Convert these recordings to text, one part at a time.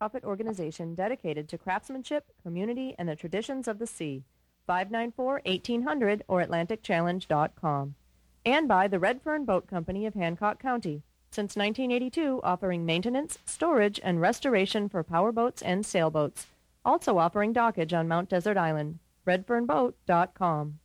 profit organization dedicated to craftsmanship, community, and the traditions of the sea. 594-1800 or AtlanticChallenge.com. And by the Redfern Boat Company of Hancock County, since 1982 offering maintenance, storage, and restoration for powerboats and sailboats. Also offering dockage on Mount Desert Island. RedfernBoat.com.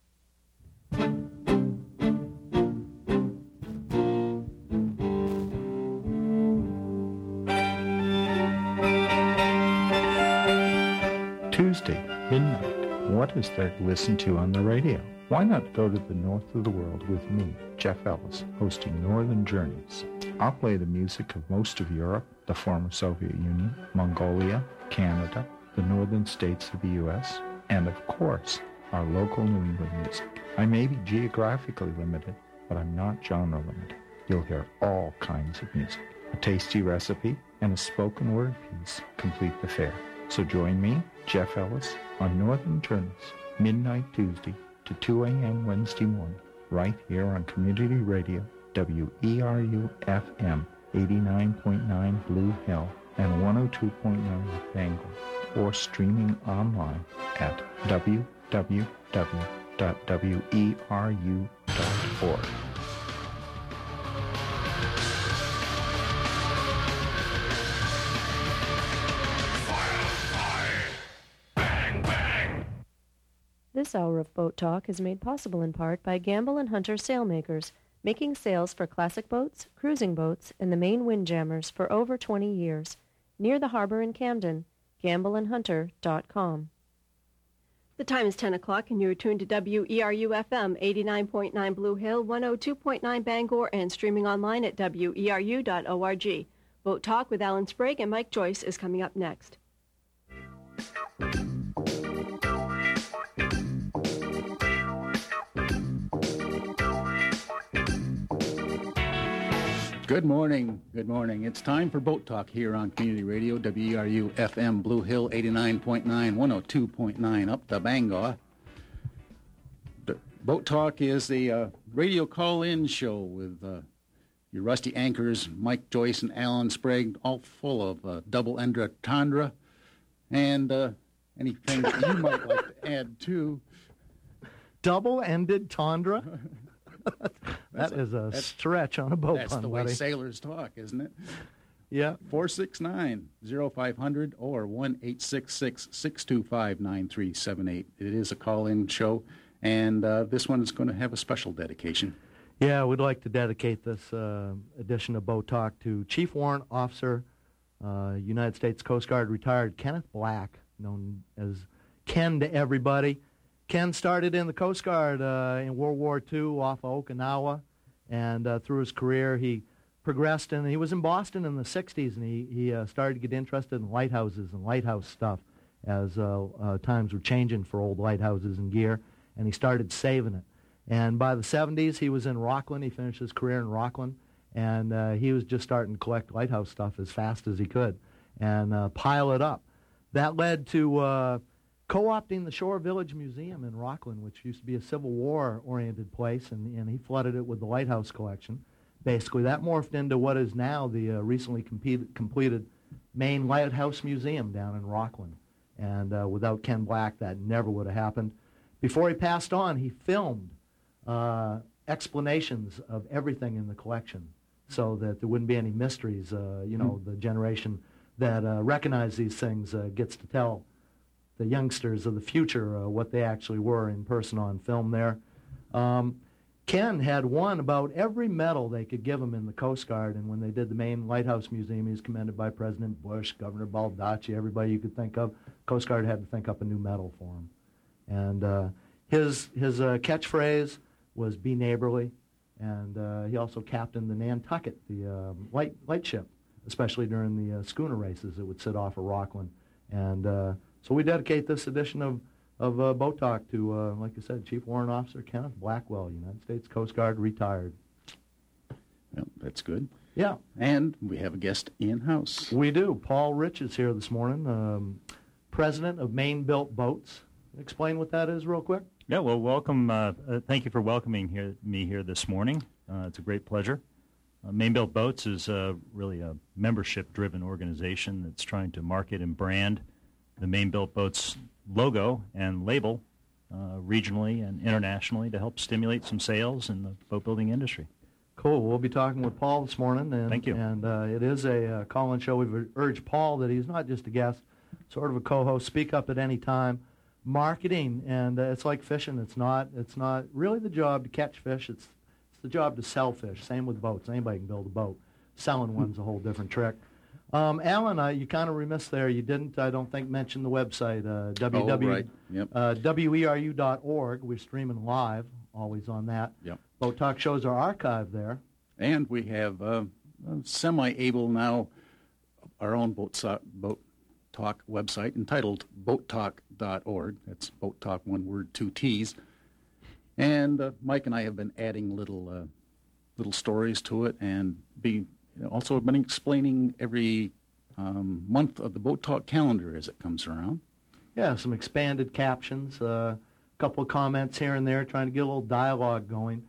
is there to listen to on the radio? Why not go to the north of the world with me, Jeff Ellis, hosting Northern Journeys? I'll play the music of most of Europe, the former Soviet Union, Mongolia, Canada, the northern states of the U.S., and of course, our local New England music. I may be geographically limited, but I'm not genre limited. You'll hear all kinds of music. A tasty recipe and a spoken word piece complete the fare. So join me, Jeff Ellis, on Northern Journeys, midnight Tuesday to 2 a.m. Wednesday morning, right here on Community Radio, WERU-FM 89.9 Blue Hill and 102.9 Bangor, or streaming online at www.weru.org. This hour of Boat Talk is made possible in part by Gamble and Hunter Sailmakers, making sails for classic boats, cruising boats, and the Maine windjammers for over 20 years. Near the harbor in Camden, gambleandhunter.com. The time is 10 o'clock, and you're tuned to WERU-FM 89.9 Blue Hill, 102.9 Bangor, and streaming online at WERU.org. Boat Talk with Alan Sprague and Mike Joyce is coming up next. Good morning. Good morning. It's time for Boat Talk here on Community Radio, WERU FM Blue Hill 89.9, 102.9 up the Bangor. The Boat Talk is the uh, radio call-in show with uh, your rusty anchors, Mike Joyce and Alan Sprague, all full of uh, double entendre and uh, anything that you might like to add to. Double-ended tundra? That a- is a stretch on a boat That's pun, the way buddy. sailors talk, isn't it? yeah. 469 0500 or 1 625 9378. It is a call in show, and uh, this one is going to have a special dedication. Yeah, we'd like to dedicate this uh, edition of Boat Talk to Chief Warrant Officer, uh, United States Coast Guard retired Kenneth Black, known as Ken to everybody. Ken started in the Coast Guard uh, in World War II off of Okinawa, and uh, through his career he progressed, and he was in Boston in the 60s, and he, he uh, started to get interested in lighthouses and lighthouse stuff as uh, uh, times were changing for old lighthouses and gear, and he started saving it. And by the 70s, he was in Rockland. He finished his career in Rockland, and uh, he was just starting to collect lighthouse stuff as fast as he could and pile it up. That led to co-opting the Shore Village Museum in Rockland, which used to be a Civil War-oriented place, and, and he flooded it with the lighthouse collection. Basically, that morphed into what is now the uh, recently completed, completed Maine Lighthouse Museum down in Rockland. And uh, without Ken Black, that never would have happened. Before he passed on, he filmed uh, explanations of everything in the collection so that there wouldn't be any mysteries. Uh, you know, the generation that uh, recognize these things uh, gets to tell the youngsters of the future uh, what they actually were in person on film there. Um, Ken had won about every medal they could give him in the Coast Guard, and when they did the Maine Lighthouse Museum, he was commended by President Bush, Governor Baldacci, everybody you could think of. Coast Guard had to think up a new medal for him. And uh, his, his uh, catchphrase was be neighborly, and uh, he also captained the Nantucket, the um, light, light ship, especially during the uh, schooner races that would sit off of Rockland. And uh, so we dedicate this edition of, of uh, Boat Talk to, uh, like I said, Chief Warrant Officer Kenneth Blackwell, United States Coast Guard, retired. Well, that's good. Yeah, And we have a guest in house. we do. Paul Rich is here this morning, um, president of Maine Built Boats. Explain what that is real quick. Yeah, well, welcome. Uh, uh, thank you for welcoming here, me here this morning. Uh, it's a great pleasure. Uh, Maine Built Boats is uh, really a membership-driven organization that's trying to market and brand the Maine Built Boats logo and label uh, regionally and internationally to help stimulate some sales in the boat building industry. Cool. We'll be talking with Paul this morning. And, Thank you. And uh, it is a uh, call-in show. We've urged Paul that he's not just a guest, sort of a co-host. Speak up at any time. Marketing, and uh, it's like fishing. It's not. It's not really the job to catch fish. It's it's the job to sell fish. Same with boats. Anybody can build a boat. Selling one's a whole different trick. Um, Alan, uh, you kind of remiss there. You didn't, I don't think, mention the website, uh, www, right. Yep. uh, weru.org. We're streaming live, always on that. Yep. Boat Talk shows are archived there. And we have uh, semi-able now our own boat, so- boat talk website entitled boattalk.org. That's boat talk, one word, two T's. And uh, Mike and I have been adding little uh, little stories to it, and be also I've been explaining every um, month of the boat talk calendar as it comes around. Yeah, some expanded captions, a uh, couple of comments here and there, trying to get a little dialogue going.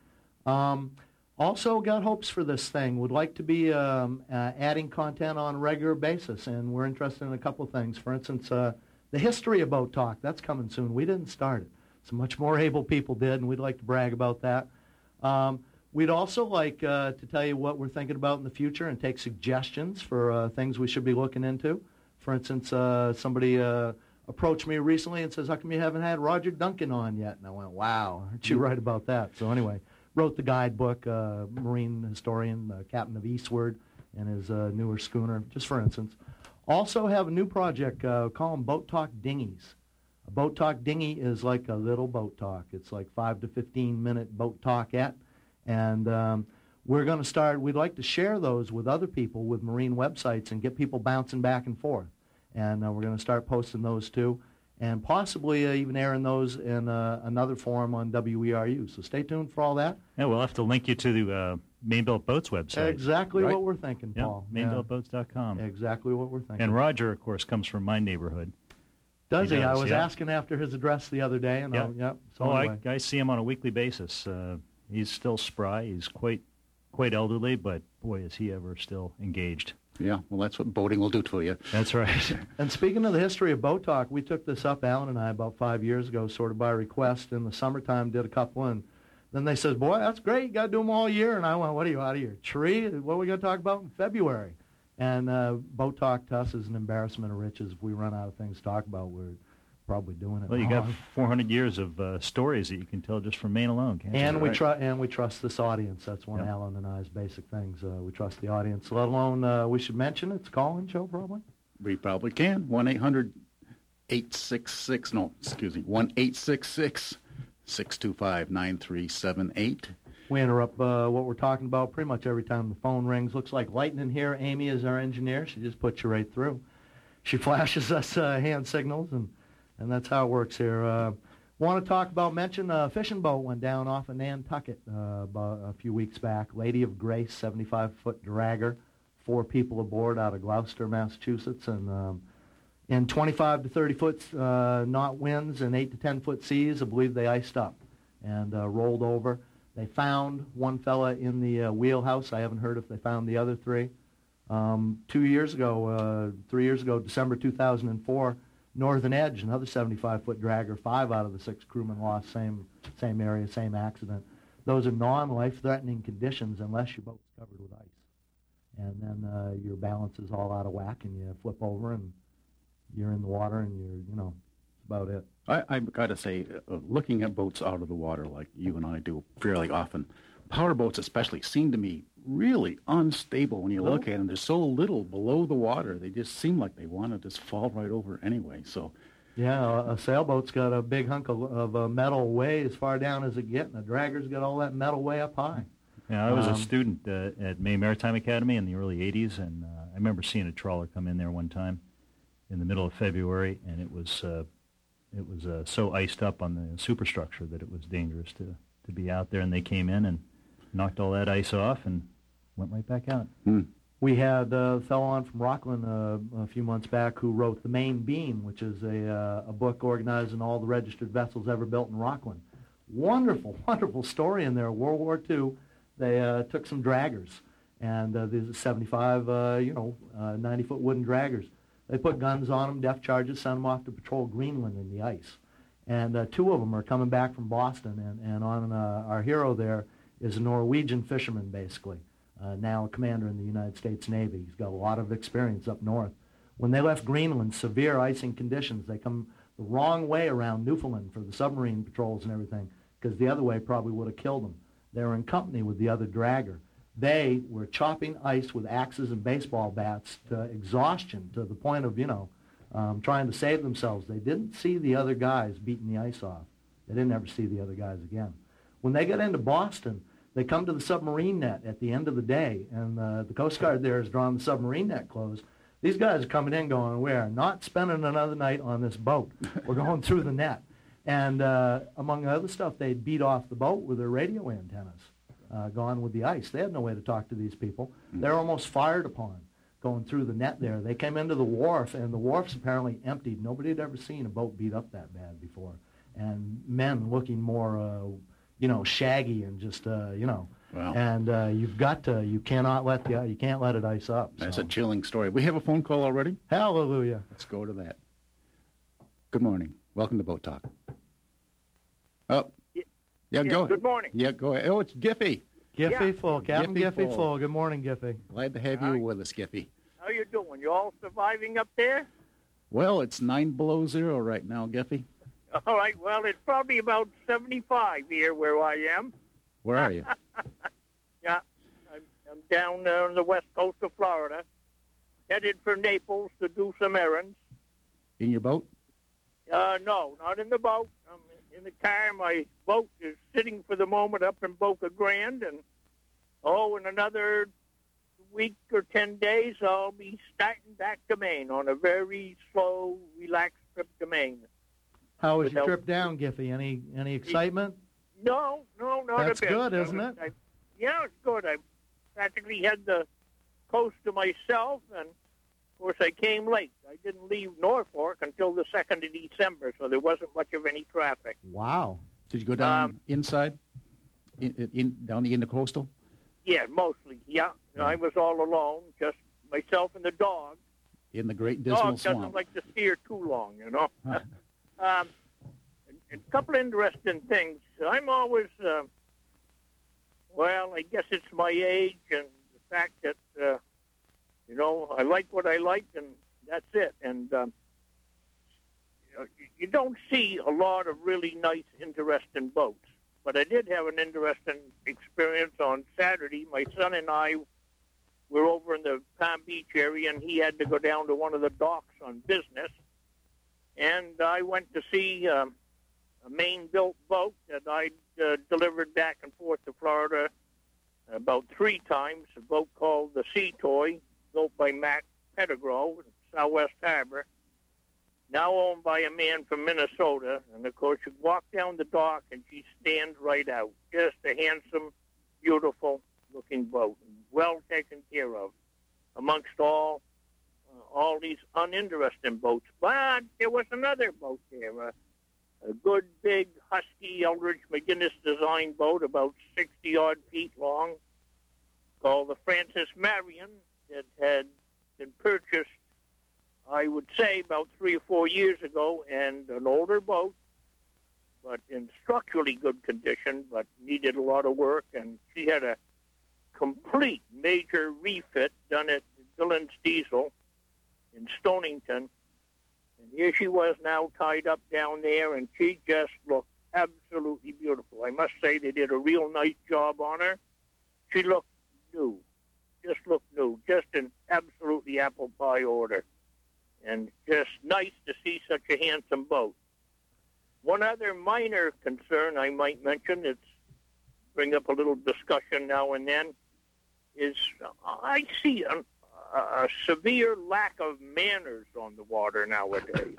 Um, also, got hopes for this thing. Would like to be um, uh, adding content on a regular basis, and we're interested in a couple things. For instance, uh, the history of Boat Talk. That's coming soon. We didn't start it. Some much more able people did, and we'd like to brag about that. Um, we'd also like uh, to tell you what we're thinking about in the future and take suggestions for uh, things we should be looking into. For instance, uh, somebody uh, approached me recently and says, "How come you haven't had Roger Duncan on yet?" And I went, "Wow, aren't you right about that?" So anyway, wrote the guidebook, uh, marine historian, uh, captain of Eastward, and his newer schooner, just for instance. Also have a new project, uh, call them Boat Talk Dinghies. A boat talk dinghy is like a little boat talk. It's like five to 15 minute boat talk at. And um, we're going to start, we'd like to share those with other people with marine websites and get people bouncing back and forth. And uh, we're going to start posting those too and possibly uh, even airing those in uh, another forum on WERU. So stay tuned for all that. Yeah, we'll have to link you to the uh, Maine Built Boats website. Exactly Right. what we're thinking, Yeah, Paul. mainebuiltboats.com. Exactly what we're thinking. And Roger, of course, comes from my neighborhood. does he he? I was yeah. asking after his address the other day, and Yeah. I'll- yep. So oh, anyway. I, I see him on a weekly basis. Uh, he's still spry. He's quite quite elderly, but boy, is he ever still engaged. Yeah, well, that's what boating will do to you. That's right. And speaking of the history of Boat Talk, we took this up, Alan and I, about five years ago, sort of by request. In the summertime, did a couple, and then they said, "Boy, that's great. You got to do them all year." And I went, "What are you out of your tree? What are we going to talk about in February?" And uh, Boat Talk to us is an embarrassment of riches. If we run out of things to talk about, we're probably doing it well, you got 400 years of uh, stories that you can tell just from Maine alone, can't you? And we Right. try, and we trust this audience. That's one of Alan and I's basic things. Uh, we trust the audience. Let alone, uh, we should mention it's a call-in show, probably. We probably can. 1 800 866, no, excuse me, 1 866 625 9378. We interrupt uh, what we're talking about pretty much every time the phone rings. Looks like lightning here. Amy is our engineer. She just puts you right through. She flashes us uh, hand signals, and, and that's how it works here. Uh, Want to talk about, mention a fishing boat went down off of Nantucket uh, a few weeks back. Lady of Grace, 75-foot dragger, four people aboard out of Gloucester, Massachusetts, and um, in 25 to 30 foot uh, knot winds and 8 to 10 foot seas, I believe they iced up and uh, rolled over. They found one fella in the uh, wheelhouse. I haven't heard if they found the other three. Um, two years ago, uh, three years ago, December 2004, Northern Edge, another 75-foot dragger, five out of the six crewmen lost, same same area, same accident. Those are non-life-threatening conditions unless your boat's covered with ice, and then uh, your balance is all out of whack, and you flip over, and you're in the water, and you're, you know, about it. I, I've got to say, uh, looking at boats out of the water like you and I do fairly often, power boats especially seem to me really unstable when you look at them. There's so little below the water. They just seem like they want to just fall right over anyway. So, Yeah, a, a sailboat's got a big hunk of, of uh, metal way as far down as it gets, and a dragger's got all that metal way up high. Yeah, I was Um, a student uh, at Maine Maritime Academy in the early 80s, and uh, I remember seeing a trawler come in there one time in the middle of February, and it was uh, it was uh, so iced up on the superstructure that it was dangerous to, to be out there, and they came in and knocked all that ice off and went right back out. We had a fellow on from Rockland uh, a few months back who wrote The Main Beam, which is a, uh, a book organizing all the registered vessels ever built in Rockland. Wonderful, wonderful story in there. World War II, they uh, took some draggers and uh, these are 75, uh, you know, 90-foot wooden draggers. They put guns on them, depth charges, sent them off to patrol Greenland in the ice. And uh, two of them are coming back from Boston, and, and on uh, our hero there is a Norwegian fisherman, basically, uh, now a commander in the United States Navy. He's got a lot of experience up north. When they left Greenland, severe icing conditions, they come the wrong way around Newfoundland for the submarine patrols and everything, because the other way probably would have killed them. They were in company with the other dragger. They were chopping ice with axes and baseball bats to exhaustion, to the point of, you know, um, trying to save themselves. They didn't see the other guys beating the ice off. They didn't ever see the other guys again. When they got into Boston, they come to the submarine net at the end of the day, and uh, the Coast Guard there has drawn the submarine net closed. These guys are coming in going, we are not spending another night on this boat. We're going through the net. And uh, among other stuff, they'd beat off the boat with their radio antennas, uh, gone with the ice. They had no way to talk to these people. They're almost fired upon going through the net there. They came into the wharf, and the wharf's apparently emptied. Nobody had ever seen a boat beat up that bad before. And men looking more, uh, you know, shaggy and just, uh, you know. Wow. And uh, you've got to, you cannot let the, you can't let it ice up. That's a chilling story. We have a phone call already. Hallelujah. Let's go to that. Good morning. Welcome to Boat Talk. Oh, yeah, Yeah, go. Good morning. Yeah, go ahead. Oh, it's Giffy. Giffy Yeah. full, Captain Giffy Giffy, full. full. Good morning, Giffy. Glad to have you Hi. with us, Giffy. How you doing? You all surviving up there? Well, it's nine below zero right now, Giffy. All right. Well, it's probably about 75 here where I am. Where are you? Yeah, I'm, I'm down there on the west coast of Florida, headed for Naples to do some errands. In your boat? Uh, no, not in the boat. I'm in the car. My boat is sitting for the moment up in Boca Grande, and oh, in another week or 10 days, I'll be starting back to Maine on a very slow, relaxed trip to Maine. How was your trip down, Giffy? Any any excitement? No, no, not That's a bit. good, isn't it? I, yeah, it's good. I practically had the coast to myself, and of course, I came late. I didn't leave Norfolk until the second of December, so there wasn't much of any traffic. Wow. Did you go down Um, inside? In, in, down the in the coastal? Yeah, mostly. Yeah, I was all alone, just myself and the dog. In the Great Dismal dog doesn't like to steer too long, you know. Um, a couple interesting things. I'm always, uh, well, I guess it's my age and the fact that, uh, you know, I like what I like and that's it. And um, you don't see a lot of really nice, interesting boats. But I did have an interesting experience on Saturday. My son and I were over in the Palm Beach area, and he had to go down to one of the docks on business. And I went to see um, a Maine-built boat that I uh, delivered back and forth to Florida about three times. A boat called the Sea Toy, built by Mac Pettegrow in Southwest Harbor. Now owned by a man from Minnesota, and of course you walk down the dock and she stands right out. Just a handsome, beautiful looking boat, well taken care of, amongst all all these uninteresting boats. But there was another boat there, uh, a good big Husky Eldridge McGinnis design boat, about 60 odd feet long, called the Francis Marion, that had been purchased, I would say, about three or four years ago, and an older boat, but in structurally good condition, but needed a lot of work, and she had a complete major refit done at Billings Diesel in Stonington. And here she was now tied up down there, and she just looked absolutely beautiful. I must say they did a real nice job on her. She looked new, just looked new, just in absolutely apple pie order. And just nice to see such a handsome boat. One other minor concern I might mention, it's bring up a little discussion now and then, is I see a, severe lack of manners on the water nowadays.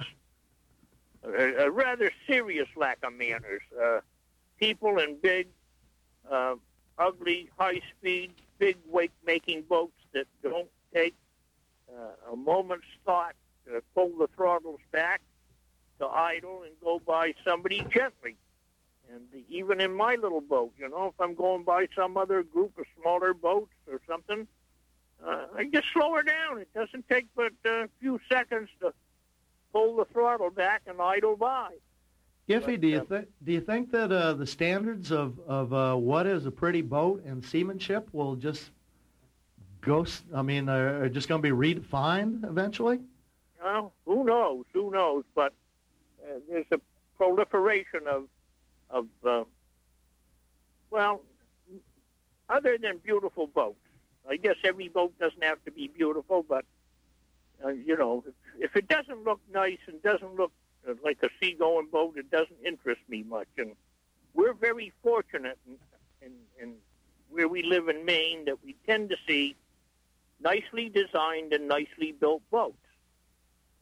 a, a rather serious lack of manners. Uh, people in big, uh, ugly, high-speed, big wake-making boats that don't take uh, a moment's thought to pull the throttles back, to idle and go by somebody gently. And even in my little boat. You know, if I'm going by some other group of smaller boats or something, uh, I just slow her down. It doesn't take but a few seconds to pull the throttle back and idle by. Giffy, do you think do you think that uh, the standards of of uh, what is a pretty boat and seamanship will just go? I mean, are just going to be redefined eventually? Well, who knows? Who knows? But uh, there's a proliferation of of uh, well, other than beautiful boats. I guess every boat doesn't have to be beautiful, but uh, you know, if, if it doesn't look nice and doesn't look uh, like a seagoing boat, it doesn't interest me much. And we're very fortunate in, in, in where we live in Maine that we tend to see nicely designed and nicely built boats,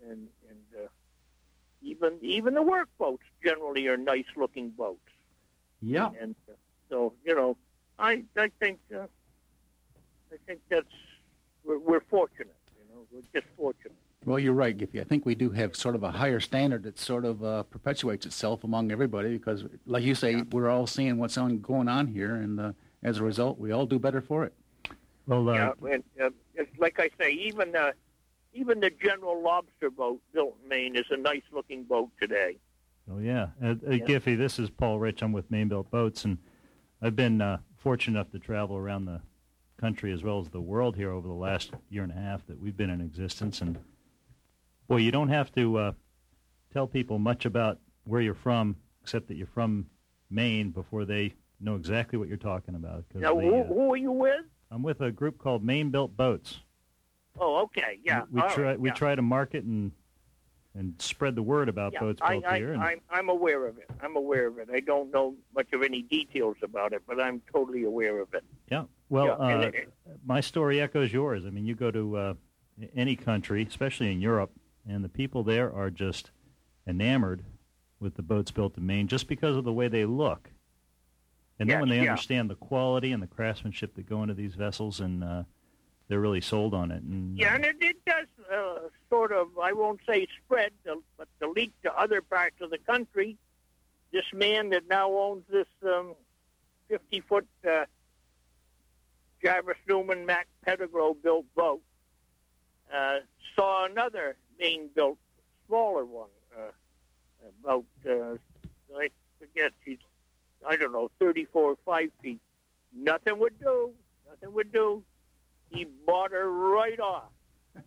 and and uh, even even the work boats generally are nice looking boats. Yeah. And uh, so you know, I I think uh, I think that's we're, we're fortunate. You know, we're just fortunate. Well, you're right, Giffy. I think we do have sort of a higher standard that sort of uh, perpetuates itself among everybody because, like you say, we're all seeing what's on, going on here, and uh, as a result, we all do better for it. Well, uh, Yeah, and, uh, it's like I say, even the even the General Lobster boat built in Maine is a nice looking boat today. Oh yeah, uh, uh, Giffy. This is Paul Rich. I'm with Maine Built Boats, and I've been uh, fortunate enough to travel around the country as well as the world here over the last year and a half that we've been in existence. And boy, you don't have to uh, tell people much about where you're from, except that you're from Maine, before they know exactly what you're talking about. 'cause Now, they, who, uh, who are you with? I'm with a group called Maine Built Boats. Oh, okay, yeah. we all try right, we yeah. try to market and and spread the word about Yeah, boats built I, here. And, I'm, I'm aware of it. I'm aware of it. I don't know much of any details about it, but I'm totally aware of it. Yeah. Well, Yeah, uh, it- my story echoes yours. I mean, you go to uh, any country, especially in Europe, and the people there are just enamored with the boats built in Maine just because of the way they look. And then when they yeah. understand the quality and the craftsmanship that go into these vessels, and uh, they're really sold on it. And, Yeah, uh, and it, it does uh, sort of, I won't say spread, but to leak to other parts of the country. This man that now owns this um, 50-foot uh, Jarvis Newman Mac Pettegrow built boat uh, saw another being built, smaller one, uh, about, uh, I forget, she's, I don't know, 34 or 5 feet. Nothing would do. Nothing would do. He bought her right off.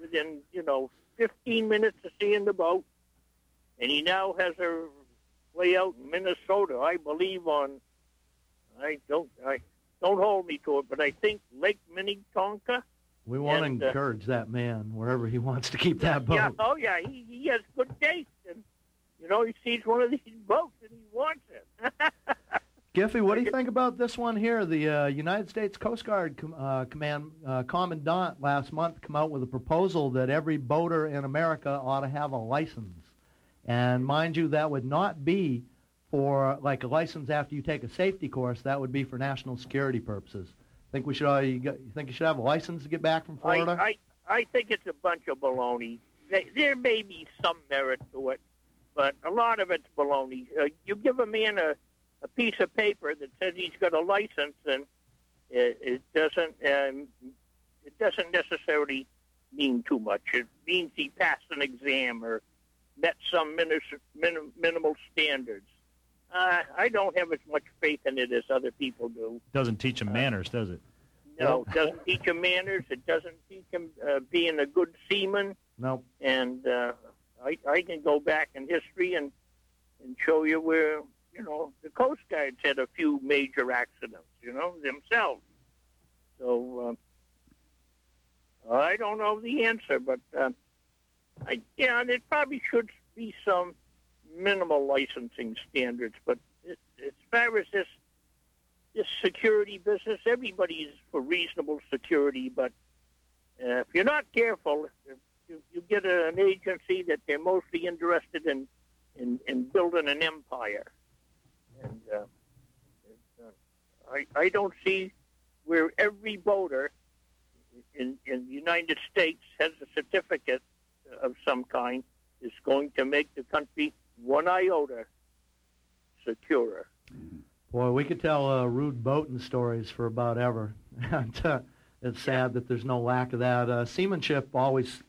Within, you know, 15 minutes of seeing the boat. And he now has her way out in Minnesota, I believe on, I don't, I don't hold me to it, but I think Lake Minnetonka. We want And, to uh, encourage that man wherever he wants to keep that boat. Yeah, oh yeah, he, he has good taste. And, you know, he sees one of these boats and he wants it. Giffy, what do you think about this one here? The uh, United States Coast Guard com- uh, Command uh, Commandant last month come out with a proposal that every boater in America ought to have a license. And mind you, that would not be for like a license after you take a safety course. That would be for national security purposes. Think we should? Uh, you, got, you think you should have a license to get back from Florida? I, I think it's a bunch of baloney. There may be some merit to it, but a lot of it's baloney. Uh, you give a man a, a piece of paper that says he's got a license, and it, it doesn't um, it doesn't necessarily mean too much. It means he passed an exam or met some minis, minim, minimal standards. Uh, I don't have as much faith in it as other people do. doesn't teach them manners, does it? No, it doesn't teach him manners. It doesn't teach him uh, being a good seaman. no. And uh, I, I can go back in history and and show you where you know the Coast Guards had a few major accidents. You know themselves. So uh, I don't know the answer, but uh, I yeah, there probably should be some minimal licensing standards. But it, as far as this this security business, everybody's for reasonable security, but uh, if you're not careful, you, you get a, an agency that they're mostly interested in in, in building an empire, and uh, uh, I I don't see where every voter in in the United States has a certificate of some kind is going to make the country one iota securer. Boy, we could tell uh, rude boating stories for about ever. and, uh, it's sad that there's no lack of that. Uh, seamanship always,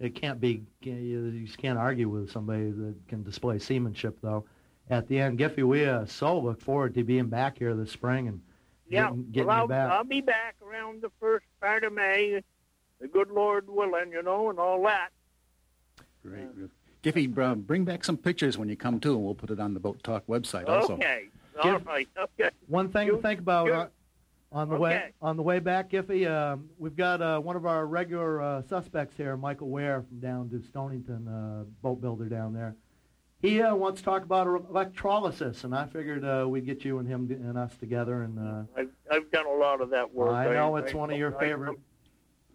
it can't be, you just can't argue with somebody that can display seamanship, though. At the end, Giffy, we uh, so look forward to being back here this spring and Yeah, getting, getting well, you I'll, back. I'll be back around the first part of May, the good Lord willing, you know, and all that. Great. Giffy, uh, bring back some pictures when you come to, and we'll put it on the Boat Talk website also. Okay, all Give- right, okay. One thing You- to think about uh, on the way on the way back, Giffy. Um, we've got uh, one of our regular uh, suspects here, Michael Ware from down to Stonington, uh, boat builder down there. He uh, wants to talk about electrolysis, and I figured uh, we'd get you and him and us together. And uh, I've, I've done a lot of that work. I know it's I- one of your I- favorite.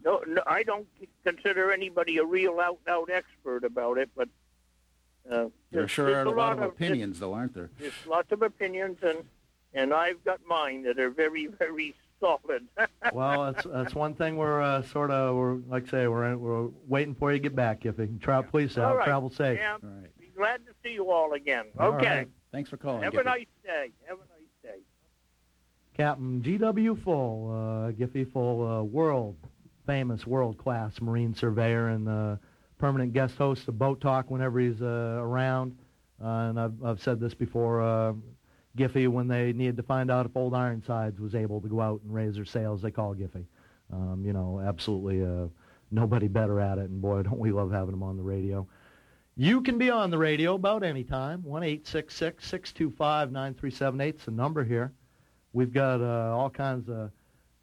No, no, I don't consider anybody a real out-and-out expert about it, but uh, There there's- sure are a lot of opinions, though, aren't there? There's lots of opinions, and and I've got mine that are very, very solid. well, that's that's one thing we're uh, sort of we're like I say we're we're waiting for you to get back, Giffy. Travel, please, uh, All right. travel safe. Yeah, All right. be glad to see you all again. All okay. right. Thanks for calling. Have Giffy. a nice day. Have a nice day. Captain G.W. Full, uh, Giffy Full, uh, world famous, world class marine surveyor and the permanent guest host of Boat Talk whenever he's uh, around. Uh, and I've, I've said this before. Uh, Giffy, when they needed to find out if Old Ironsides was able to go out and raise their sails, they call Giffy. Um, you know, absolutely uh, nobody better at it. And boy, don't we love having him on the radio. You can be on the radio about any time. One eight six six six two five nine three seven eight is the number here. We've got uh, all kinds of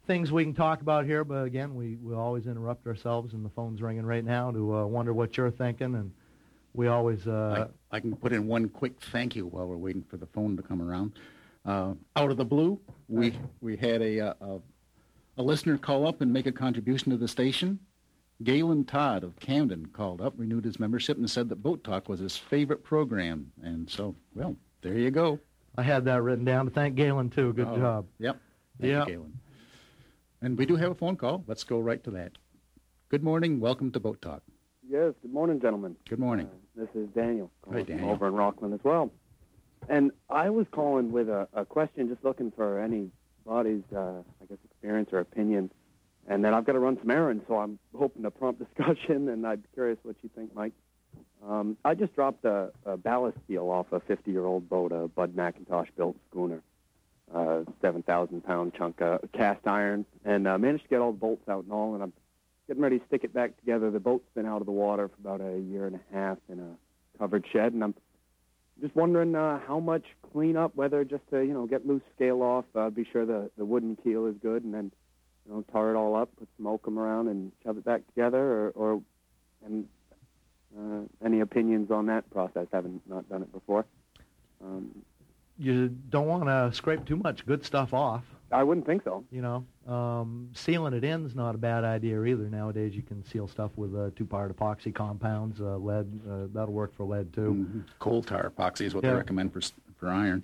things we can talk about here, but again, we, we always interrupt ourselves, and the phone's ringing right now to uh, wonder what you're thinking, and we always uh, I, I can put in one quick thank you while we're waiting for the phone to come around. Uh, out of the blue, we we had a, uh, a a listener call up and make a contribution to the station. Galen Todd of Camden called up, renewed his membership, and said that Boat Talk was his favorite program. And so, well, there you go. I had that written down. To thank Galen too. Good Oh, job. Yep. Thank Yep. you, Galen. And we do have a phone call. Let's go right to that. Good morning. Welcome to Boat Talk. Yes, good morning, gentlemen. Good morning. Uh, this is Daniel, Hi, Daniel. over in Rockland as well. And I was calling with a, a question, just looking for anybody's, uh, I guess, experience or opinion. And then I've got to run some errands, so I'm hoping to prompt discussion, and I'd be curious what you think, Mike. Um, I just dropped a, a ballast steel off a 50-year-old boat, a Bud McIntosh-built schooner, uh, 7,000-pound chunk of cast iron, and uh, managed to get all the bolts out and all, and I'm getting ready to stick it back together. The boat's been out of the water for about a year and a half in a covered shed, and I'm just wondering uh, how much cleanup, whether just to you know get loose scale off, uh, be sure the the wooden keel is good, and then you know tar it all up, put some oakum around, and shove it back together, or, or and uh, any opinions on that process? Haven't not done it before. Um, You don't want to scrape too much good stuff off. I wouldn't think so. You know, um, sealing it in is not a bad idea either. Nowadays, you can seal stuff with uh, two-part epoxy compounds, uh, lead. Uh, that'll work for lead too. Mhm. Coal tar epoxy is what Yeah. they recommend for for iron.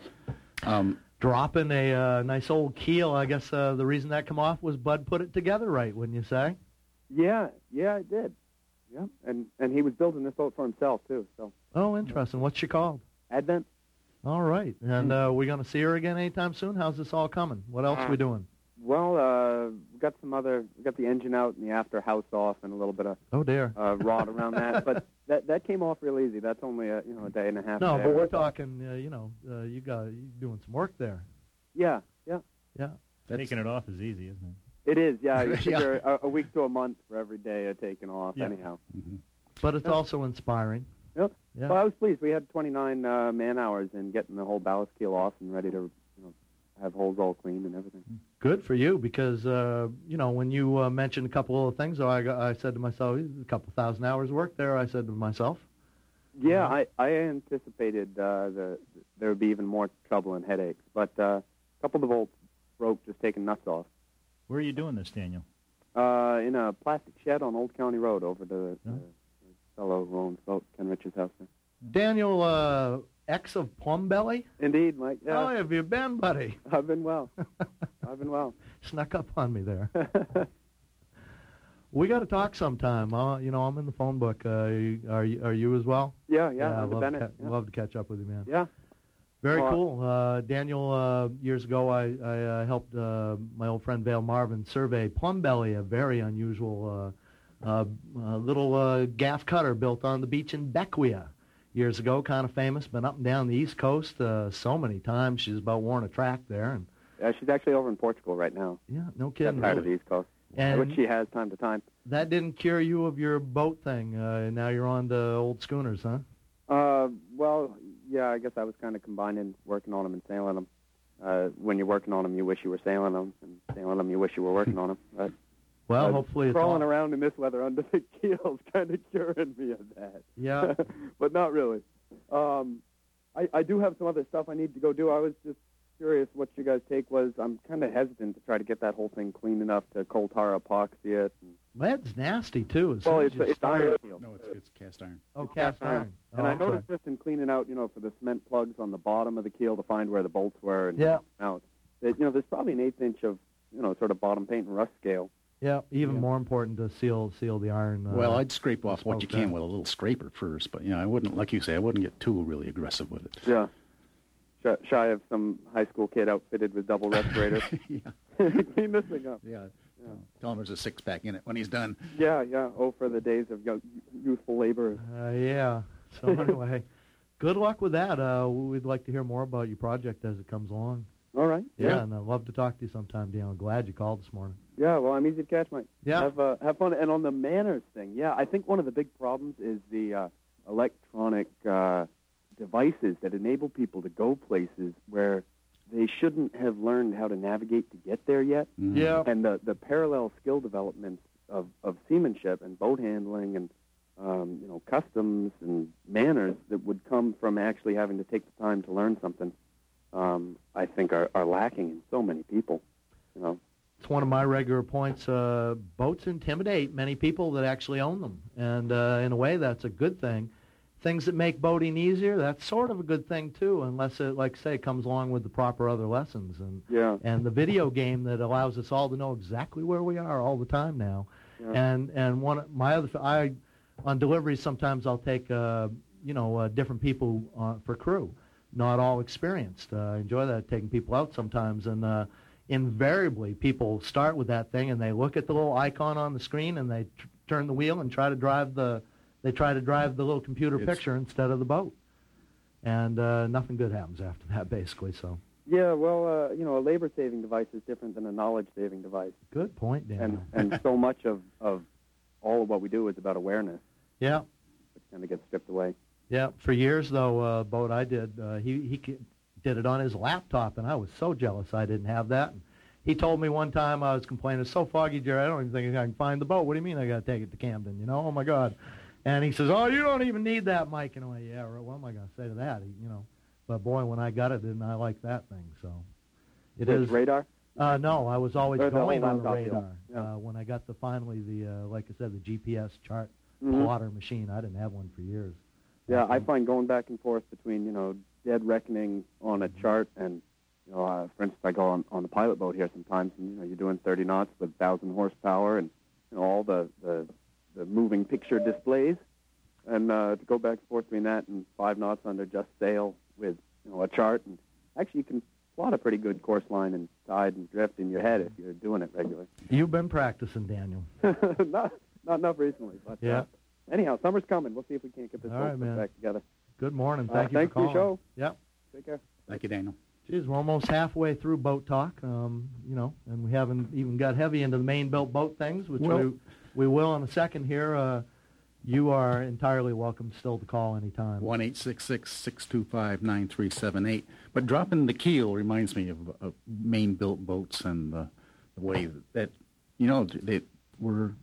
Um, Dropping a uh, nice old keel. I guess uh, the reason that come off was Bud put it together right, wouldn't you say? Yeah, yeah, I did. Yeah, and and he was building this boat for himself too. So Oh, interesting. What's she called? Advent. All right. And uh, we going to see her again anytime soon? How's this all coming? What else we doing? Well, uh, we got some other. We got the engine out and the after house off, and a little bit of Oh, dear. uh, rod around that. But that that came off real easy. That's only a you know a day and a half. No, there. but we're talking, uh, you know, uh, you got you doing some work there. Yeah, yeah, Yeah. that's, Taking it off is easy, isn't it? it is. Yeah, you Yeah. figure a, a week to a month for every day of taking off. Yeah. Anyhow, Mhm. But it's also inspiring. Yep. Yeah. well, I was pleased. We had 29 uh, man hours in getting the whole ballast keel off and ready to you know have holes all cleaned and everything. Good for you because, uh, you know, when you uh, mentioned a couple of things, though, I, got, I said to myself, a couple thousand hours work there, I said to myself. Yeah, I, I anticipated uh, the there would be even more trouble and headaches, but uh, a couple of the bolts broke just taking nuts off. Where are you doing this, Daniel? Uh, in a plastic shed on Old County Road over to Yeah. Fellow who owns boat, Ken Richards' house. Daniel, uh, ex of Plum Belly? Indeed, Mike. Yeah, How have you been, buddy? I've been well. I've been well. Snuck up on me there. We got to talk sometime. Uh, you know, I'm in the phone book. Uh, you- are you, are you as well? yeah, yeah. I'd I'm love, Bennett. ca- yeah. love to catch up with you, man. yeah. Very Well, cool. Uh, Daniel, uh, years ago, I, I uh, helped uh, my old friend Vale Marvin survey Plum Belly, a very unusual uh, uh, little uh, gaff cutter built on the beach in Bequia years ago. Kind of famous, been up and down the East Coast uh, so many times. She's about worn a track there. And Uh, she's actually over in Portugal right now. yeah, no kidding. part of the East Coast, And which she has time to time. that didn't cure you of your boat thing. Uh, now you're on the old schooners, huh? Uh, well, yeah, I guess I was kind of combining working on them and sailing them. Uh, when you're working on them, you wish you were sailing them, and sailing them, you wish you were working on them. But Well, uh, hopefully it's crawling all- around in this weather under the keel's kind of curing me of that. Yeah. but not really. Um, I, I do have some other stuff I need to go do. I was just curious what you guys' take was. I'm kind of hesitant to try to get that whole thing clean enough to coal tar epoxy it. And, Lead's nasty too. as well, it's, you it's iron steel. No, it's, it's cast iron. Oh, It's cast iron. And Oh, I I'm sorry. noticed just in cleaning out, you know, for the cement plugs on the bottom of the keel to find where the bolts were and Yeah. out, that, you know, there's probably an eighth inch of, you know, sort of bottom paint and rust scale. Yeah, even Yeah. more important to seal seal the iron. Uh, well, I'd scrape off what you can down. with a little scraper first, but you know, I wouldn't, like you say, I wouldn't get too really aggressive with it. Yeah. Shy, shy of some high school kid outfitted with double respirators. yeah, Clean this thing up. yeah. Tell him there's a six pack in it when he's done. Yeah, yeah. Oh, for the days of youthful labor. Uh, yeah. So anyway, good luck with that. Uh, we'd like to hear more about your project as it comes along. All right. Yeah, and I'd love to talk to you sometime, Dan. I'm glad you called this morning. Yeah, well, I'm easy to catch, Mike. Yeah. Have, uh, have fun. And on the manners thing, yeah, I think one of the big problems is the uh, electronic uh, devices that enable people to go places where they shouldn't have learned how to navigate to get there yet. Mm. Yeah. And the, the parallel skill developments of, of seamanship and boat handling and um, you know customs and manners that would come from actually having to take the time to learn something, um, I think are, are lacking in so many people. You know. It's one of my regular points. Uh, boats intimidate many people that actually own them, and uh, in a way, that's a good thing. Things that make boating easier, that's sort of a good thing too, unless it, like I say, comes along with the proper other lessons. And Yeah. and the video game that allows us all to know exactly where we are all the time now. Yeah. And and one of my other I on deliveries sometimes I'll take uh, you know uh, different people uh, for crew, not all experienced. Uh, I enjoy that taking people out sometimes and. Invariably, people start with that thing and they look at the little icon on the screen and they t- turn the wheel and try to drive the, they try to drive the little computer It's- picture instead of the boat, and uh, nothing good happens after that, basically. So, Yeah, well, uh, you know, a labor-saving device is different than a knowledge-saving device, good point, Dan. and and so much of of all of what we do is about awareness, yeah, which kind of gets stripped away. Yeah, for years though, uh, boat I did, uh, he he did it on his laptop, and I was so jealous I didn't have that. And he told me one time I was complaining, "It's so foggy, Jerry. I don't even think I can find the boat. What do you mean I got to take it to Camden? You know? Oh my God!" And he says, "Oh, you don't even need that, Mike." And I'm like, "Yeah, right. What am I going to say to that? You know?" But boy, when I got it, didn't I like that thing? So it With is. radar. Uh, no, I was always Or the going on the radar. Yeah. Uh, when I got the finally the uh, like I said the GPS chart Mhm. plotter machine, I didn't have one for years. Yeah, I find going back and forth between you know dead reckoning on a chart and you know, uh, for instance, I go on on the pilot boat here sometimes, and you know you're doing 30 knots with 1,000 horsepower and you know all the the, the moving picture displays, and uh, to go back and forth between that and five knots under just sail with you know a chart, and actually you can plot a pretty good course line and tide and drift in your head if you're doing it regularly. You've been practicing, Daniel. not not enough recently, but Yeah. Uh, anyhow, summer's coming. We'll see if we can't get this All right, back together. Good morning. Uh, Thank you thanks for for calling. your show. Yep. Take care. Thank you, Daniel. Geez, we're almost halfway through boat talk, um, you know, and we haven't even got heavy into the Maine Built Boat things, which Well- we, we will in a second here. Uh, you are entirely welcome still to call anytime. One eight six six six two five nine three seven eight. But dropping the keel reminds me of, of Maine Built Boats and the, the way that you know they were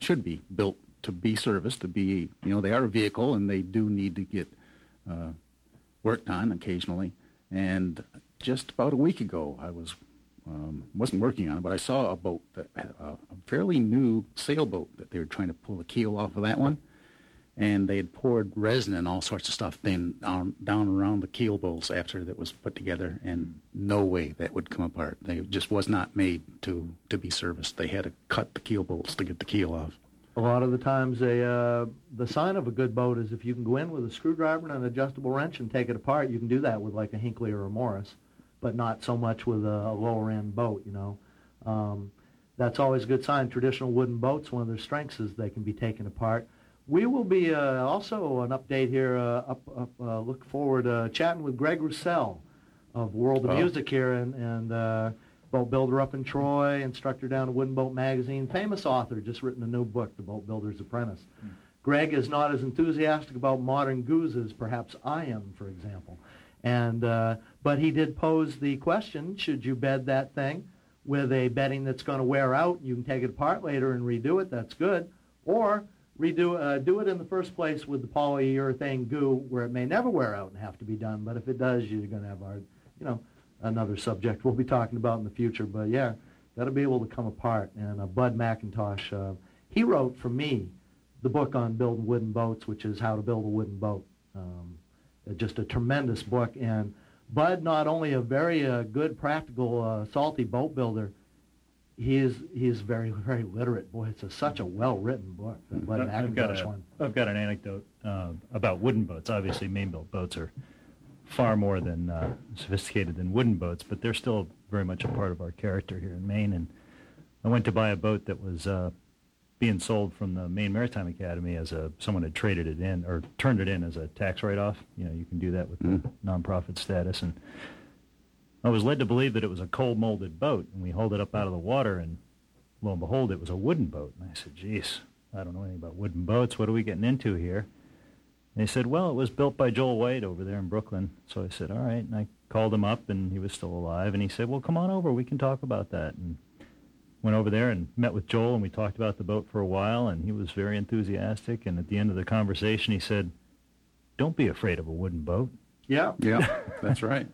should be built to be serviced to be you know they are a vehicle and they do need to get uh, worked on occasionally. And just about a week ago, I was um, wasn't working on it, but I saw a boat that a fairly new sailboat that they were trying to pull the keel off of that one and they had poured resin and all sorts of stuff then down, down around the keel bolts after that was put together, and no way that would come apart. They just was not made to to be serviced. They had to cut the keel bolts to get the keel off. A lot of the times, a, uh, the sign of a good boat is if you can go in with a screwdriver and an adjustable wrench and take it apart. You can do that with like a Hinckley or a Morris, but not so much with a, a lower end boat. You know, um, that's always a good sign. Traditional wooden boats, one of their strengths is they can be taken apart. We will be uh, also an update here. Uh, up, up uh, look forward uh, chatting with Greg Roussel of World of Oh. Music here, and, and uh, boat builder up in Troy, instructor down at Wooden Boat Magazine, famous author, just written a new book, The Boat Builder's Apprentice. Greg is not as enthusiastic about modern goose as perhaps I am, for example. And uh, but he did pose the question: Should you bed that thing with a bedding that's going to wear out? You can take it apart later and redo it. That's good. Or redo uh, do it in the first place with the polyurethane goo, where it may never wear out and have to be done. But if it does, you're going to have hard, you know, another subject we'll be talking about in the future. But yeah, got to be able to come apart. And uh, Bud McIntosh, uh, he wrote for me the book on building wooden boats, which is how to build a wooden boat. Um, uh, just a tremendous book. And Bud, not only a very uh, good, practical, uh, salty boat builder, he is he is very very literate. Boy, it's a, such a well written book. Bud I've got, McIntosh a, one. I've got an anecdote uh, about wooden boats. Obviously, Maine-built boats are far more than uh, sophisticated than wooden boats, but they're still very much a part of our character here in Maine. And I went to buy a boat that was uh, being sold from the Maine Maritime Academy as a someone had traded it in or turned it in as a tax write-off. You know, you can do that with the nonprofit status. And I was led to believe that it was a cold molded boat, and we hauled it up out of the water, and lo and behold, it was a wooden boat. And I said, "Geez, I don't know anything about wooden boats. What are we getting into here?" And they said, "Well, it was built by Joel White over there in Brooklin." So I said, "All right." And I called him up, and he was still alive. And he said, "Well, come on over. We can talk about that." And went over there and met with Joel, and we talked about the boat for a while. And he was very enthusiastic. And at the end of the conversation, he said, "Don't be afraid of a wooden boat." Yeah. Yeah, that's right.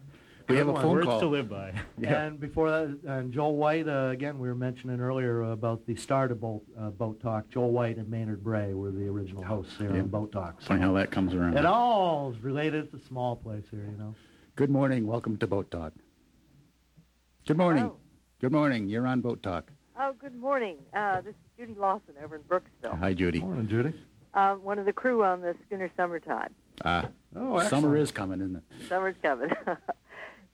We have a Good one. phone Words call. to live by. Yeah. And before that, and Joel White, uh, again, we were mentioning earlier about the start of Boat, uh, Boat Talk. Joel White and Maynard Bray were the original hosts here Yeah. on Boat Talk. So Funny how that comes around. it all is related to small place here, you know. Good morning. Welcome to Boat Talk. Good morning. Hello. Good morning. You're on Boat Talk. Oh, good morning. Uh, this is Judy Lawson over in Brooksville. Hi, Judy. Morning, Judy. Uh, one of the crew on the schooner Summertime. Ah, Oh, summer is coming, isn't it? Summer's coming.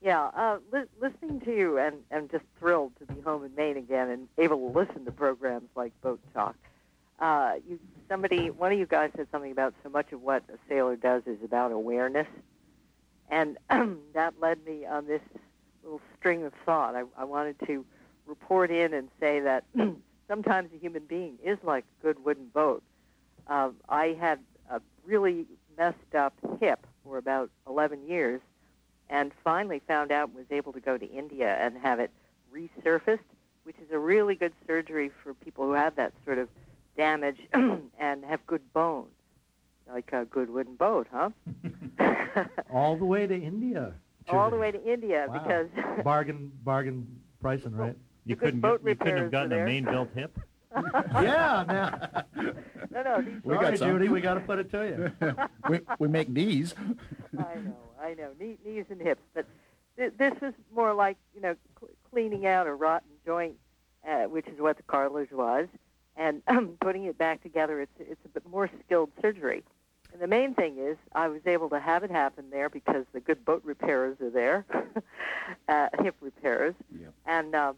yeah, uh, li- listening to you and, and just thrilled to be home in Maine again and able to listen to programs like Boat Talk. Uh, you, somebody, one of you guys said something about so much of what a sailor does is about awareness, and that led me on this little string of thought. I, I wanted to report in and say that sometimes a human being is like a good wooden boat. Um, I had a really messed up hip for about 11 years and finally found out and was able to go to India and have it resurfaced, which is a really good surgery for people who have that sort of damage and have good bones, like a good wooden boat, huh? All the way to India. All the way to India Wow. because bargain bargain pricing, right? You couldn't boat get, you couldn't have gotten a Maine built hip. yeah, now. no, no, these We Sorry, got some. Judy, we got to put it to you. we, we make knees. I know, I know, knee, knees and hips. But th- this is more like you know cl- cleaning out a rotten joint, uh, which is what the cartilage was, and um, putting it back together. It's it's a bit more skilled surgery. And the main thing is, I was able to have it happen there because the good boat repairers are there, uh, hip repairers, and uh,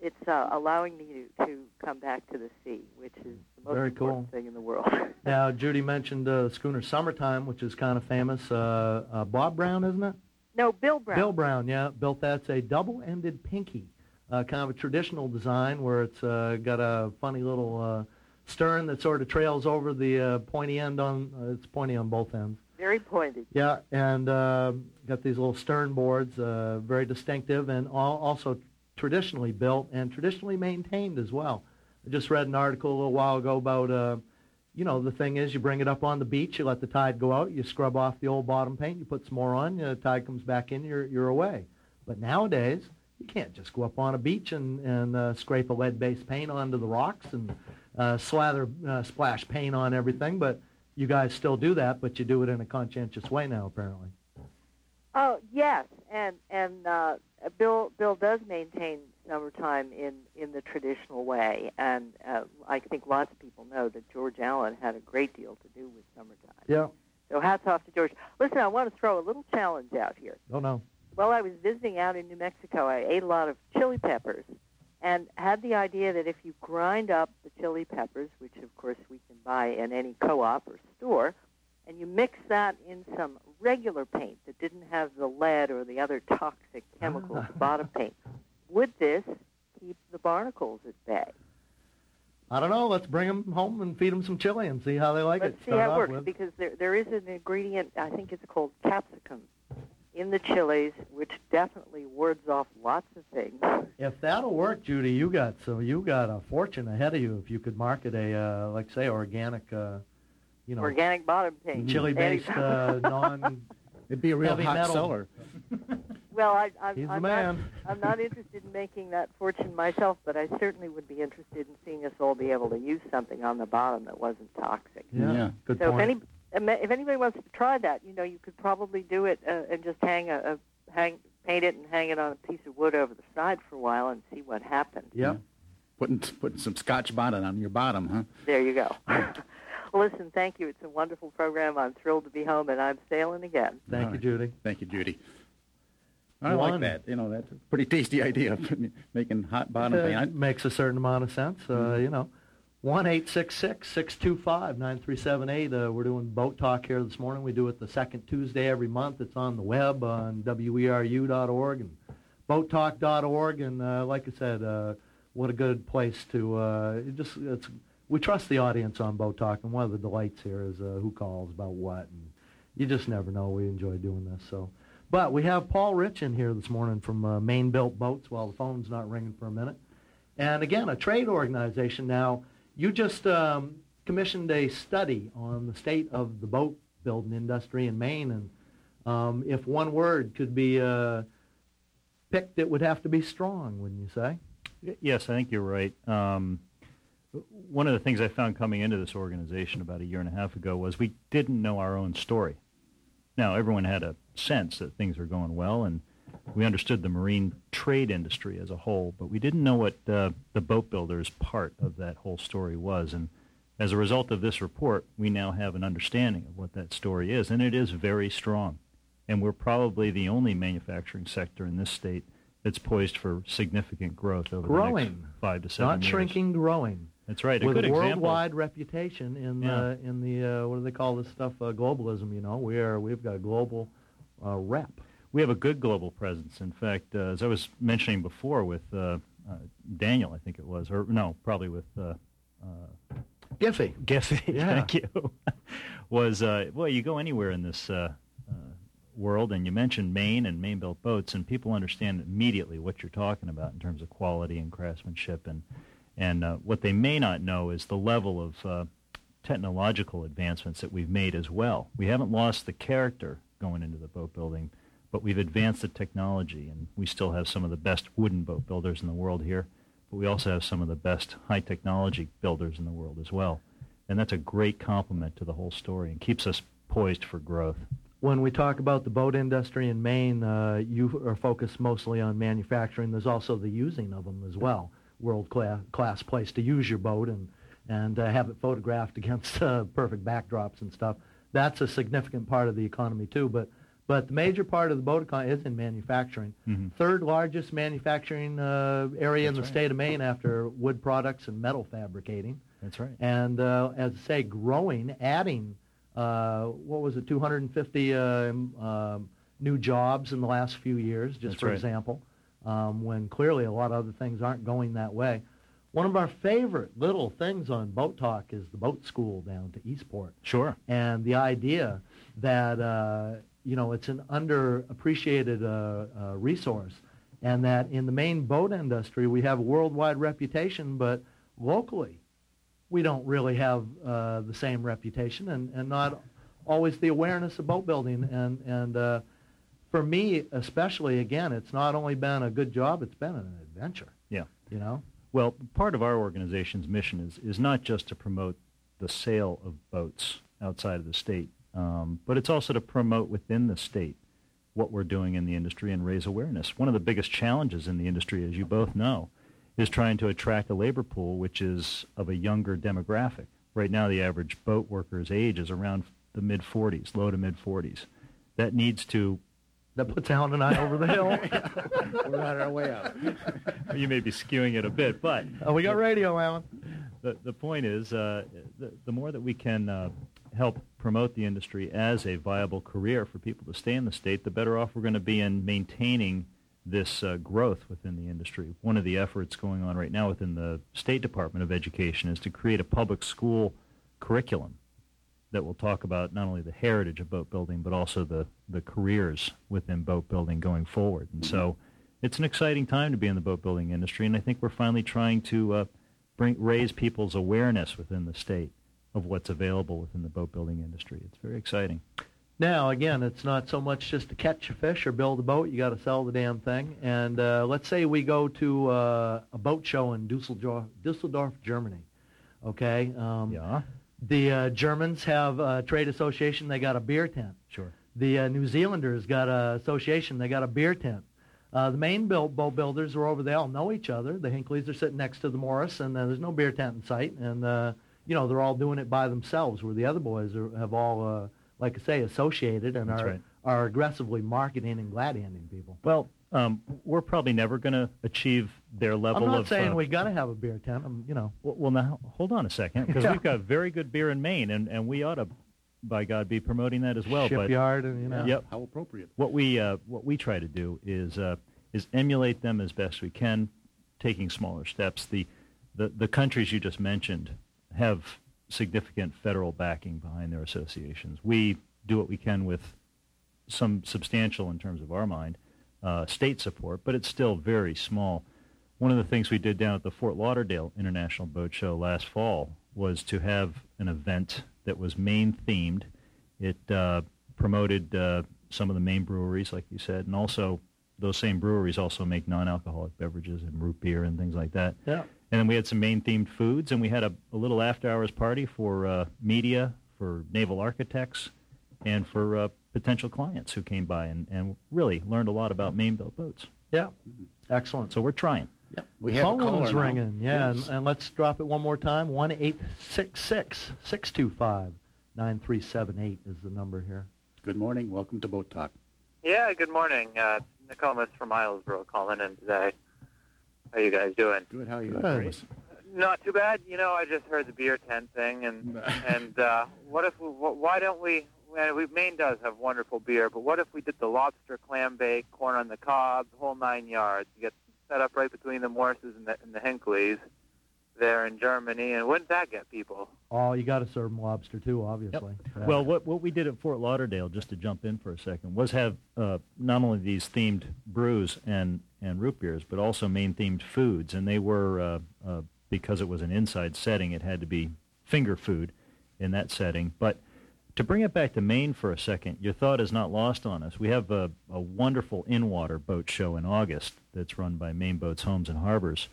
it's uh, allowing me to, to come back to the sea, which is the most Very important cool. thing in the world. Now, Judy mentioned uh, schooner Summertime, which is kind of famous. Uh, uh, Bob Brown, isn't it? no, Bill Brown. Bill Brown, yeah, built that. It's a double-ended pinky, uh, kind of a traditional design where it's uh, got a funny little uh, stern that sort of trails over the uh, pointy end on. Uh, it's pointy on both ends. Very pointed. Yeah, and uh, got these little stern boards, uh, very distinctive, and al- also traditionally built and traditionally maintained as well. I just read an article a little while ago about, uh, you know, the thing is you bring it up on the beach, you let the tide go out, you scrub off the old bottom paint, you put some more on, the tide comes back in, you're you're away. But nowadays, you can't just go up on a beach and and uh, scrape a lead-based paint onto the rocks and uh, slather uh, splash paint on everything, but you guys still do that, but you do it in a conscientious way now, apparently. Oh yes, and and uh, Bill Bill does maintain summertime in in the traditional way, and uh, I think lots of people know that George Allen had a great deal to do with summertime. Yeah. So hats off to George. Listen, I want to throw a little challenge out here. Oh no. While I was visiting out in New Mexico, I ate a lot of chili peppers, and had the idea that if you grind up the chili peppers, which of course we can buy in any co-op or store, and you mix that in some regular paint that didn't have the lead or the other toxic chemicals the bottom paint, would this keep the barnacles at bay? I don't know. Let's bring them home and feed them some chili and see how they like Let's it. see Start how it works with. because there there is an ingredient I think it's called capsicum in the chilies, which definitely wards off lots of things. If that'll work, Judy, you got so you got a fortune ahead of you if you could market a uh, like say organic, uh, you know, Organic bottom paint. chili-based uh, non. It'd be a real Heavy hot metal. seller. Well, I, I'm, He's I'm man. Not, I'm not interested in making that fortune myself, but I certainly would be interested in seeing us all be able to use something on the bottom that wasn't toxic. Yeah, Yeah. good so point. if any if anybody wants to try that, you know, you could probably do it uh, and just hang a, a hang paint it and hang it on a piece of wood over the side for a while and see what happens. yep. Putting putting some Scotch bonnet on your bottom, huh? There you go. well, listen, thank you. It's a wonderful program. I'm thrilled to be home, and I'm sailing again. Thank All you, right. Judy. Thank you, Judy. I One. like that. You know, that's a pretty tasty idea of making hot bottom Uh, paint. Makes a certain amount of sense. Uh, Mm-hmm. You know, one eight six six six two five nine three seven eight. Uh, we're doing boat talk here this morning. We do it the second Tuesday every month. It's on the web on weru.org and boattalk.org. And uh, like I said, uh, what a good place to uh, it just it's. We trust the audience on Boat Talk, and one of the delights here is uh, who calls about what, and you just never know. We enjoy doing this, so. But we have Paul Rich in here this morning from uh, Maine Built Boats while the phone's not ringing for a minute. And again, a trade organization. Now, you just um, commissioned a study on the state of the boat building industry in Maine, and um, if one word could be uh, picked, it would have to be strong, wouldn't you say? Yes, I think you're right. Um, one of the things I found coming into this organization about a year and a half ago was we didn't know our own story. Now, everyone had a sense that things were going well, and we understood the marine trade industry as a whole, but we didn't know what uh, the boat builders' part of that whole story was. And as a result of this report, we now have an understanding of what that story is, and it is very strong. And we're probably the only manufacturing sector in this state that's poised for significant growth over the next five to seven Not years. Not shrinking, growing. That's right. A With good a example. worldwide reputation in Yeah. the in the uh, what do they call this stuff? Uh, globalism. You know, we are we've got a global uh, rep. We have a good global presence. In fact, uh, as I was mentioning before with uh, uh, Daniel, I think it was, or no, probably with uh, uh, Giffy. Giffy. Yeah. Thank you. was uh, well, you go anywhere in this uh, uh, world, and you mention Maine and Maine-built boats, and people understand immediately what you're talking about in terms of quality and craftsmanship, and and uh, what they may not know is the level of uh, technological advancements that we've made as well. We haven't lost the character going into the boat building, but we've advanced the technology, and we still have some of the best wooden boat builders in the world here. But we also have some of the best high technology builders in the world as well. And that's a great compliment to the whole story and keeps us poised for growth. When we talk about the boat industry in Maine, uh, you are focused mostly on manufacturing. There's also the using of them as well. World class, class place to use your boat and and uh, have it photographed against uh, perfect backdrops and stuff. That's a significant part of the economy too. But but the major part of the boat economy is in manufacturing. Mhm. Third largest manufacturing uh, area in the right. state of Maine after wood products and metal fabricating. That's right. And uh, as I say, growing, adding, uh, what was it, 250 um, um, new jobs in the last few years, just That's for right. example, um, when clearly a lot of other things aren't going that way. One of our favorite little things on Boat Talk is the boat school down to Eastport Sure. and the idea that uh, you know it's an underappreciated uh, uh, resource, and that in the Maine boat industry we have a worldwide reputation, but locally we don't really have uh, the same reputation, and, and not always the awareness of boat building. And and uh, for me especially, again, it's not only been a good job; it's been an adventure. Yeah. You know. Well, part of our organization's mission is, is not just to promote the sale of boats outside of the state, um, but it's also to promote within the state what we're doing in the industry and raise awareness. One of the biggest challenges in the industry, as you both know, is trying to attract a labor pool which is of a younger demographic. Right now, the average boat worker's age is around the mid 40s, low to mid 40s. that needs to. That puts Alan and I over the hill. We're on our way out. you may be skewing it a bit, but oh, we got radio, Alan. The the point is, uh, the the more that we can uh, help promote the industry as a viable career for people to stay in the state, the better off we're going to be in maintaining this uh, growth within the industry. One of the efforts going on right now within the State Department of Education is to create a public school curriculum that will talk about not only the heritage of boat building, but also the, the careers within boat building going forward. And so it's an exciting time to be in the boat building industry, and I think we're finally trying to uh, bring, raise people's awareness within the state of what's available within the boat building industry. It's very exciting. Now, again, it's not so much just to catch a fish or build a boat. You got to sell the damn thing. And uh, let's say we go to uh, a boat show in Dusseldorf, Dusseldorf Germany. Okay. Um, yeah. The uh, Germans have a trade association. They got a beer tent. Sure. The uh, New Zealanders got a association. They got a beer tent. Uh, the Maine build, boat builders are over there. All know each other. The Hinckleys are sitting next to the Morris, and uh, there's no beer tent in sight. And uh, you know they're all doing it by themselves. Where the other boys are, have all, uh, like I say, associated and That's are right. are aggressively marketing and glad handing people. Well, um, we're probably never going to achieve their level I'm not of. saying uh, we got to have a beer tent. I'm, you know. Well, well, now hold on a second, because Yeah. we've got very good beer in Maine, and, and we ought to, by God, be promoting that as well. Shipyard but, and, you know. Yep. How appropriate. What we uh, what we try to do is uh, is emulate them as best we can, taking smaller steps. The the the countries you just mentioned have significant federal backing behind their associations. We do what we can with some substantial, in terms of our mind, uh, state support, but it's still very small. One of the things we did down at the Fort Lauderdale International Boat Show last fall was to have an event that was Maine themed. It uh, promoted uh, some of the Maine breweries, like you said, and also those same breweries also make non-alcoholic beverages and root beer and things like that. Yeah. And then we had some Maine themed foods, and we had a, a little after hours party for uh, media, for naval architects, and for uh, potential clients who came by and, and really learned a lot about Maine built boats. Yeah. Excellent. So we're trying. Yep. We have a Phone's caller now. ringing. Yeah, Yes. and, and let's drop it one more time. One eight six six six two five nine three seven eight is the number here. Good morning. Welcome to Boat Talk. Yeah, good morning. Uh, Nicomas from Islesboro calling in today. How you guys doing? Good. How are you? Good. Nicholas? Not too bad. You know, I just heard the beer tent thing, and and uh, what if we, why don't we? Well, We Maine does have wonderful beer, but what if we did the lobster, clam bake, corn on the cob, the whole nine yards? You get set up right between the Morrises and the, and the Hinckleys there in Germany, and wouldn't that get people? Oh, you got to serve 'em lobster too, obviously. Yeah. Well, what, what we did at Fort Lauderdale, just to jump in for a second, was have uh, not only these themed brews and, and root beers, but also Maine themed foods. And they were, uh, uh, because it was an inside setting, it had to be finger food in that setting. But to bring it back to Maine for a second, your thought is not lost on us. We have a, a wonderful in-water boat show in August that's run by Maine Boats Homes and Harbors.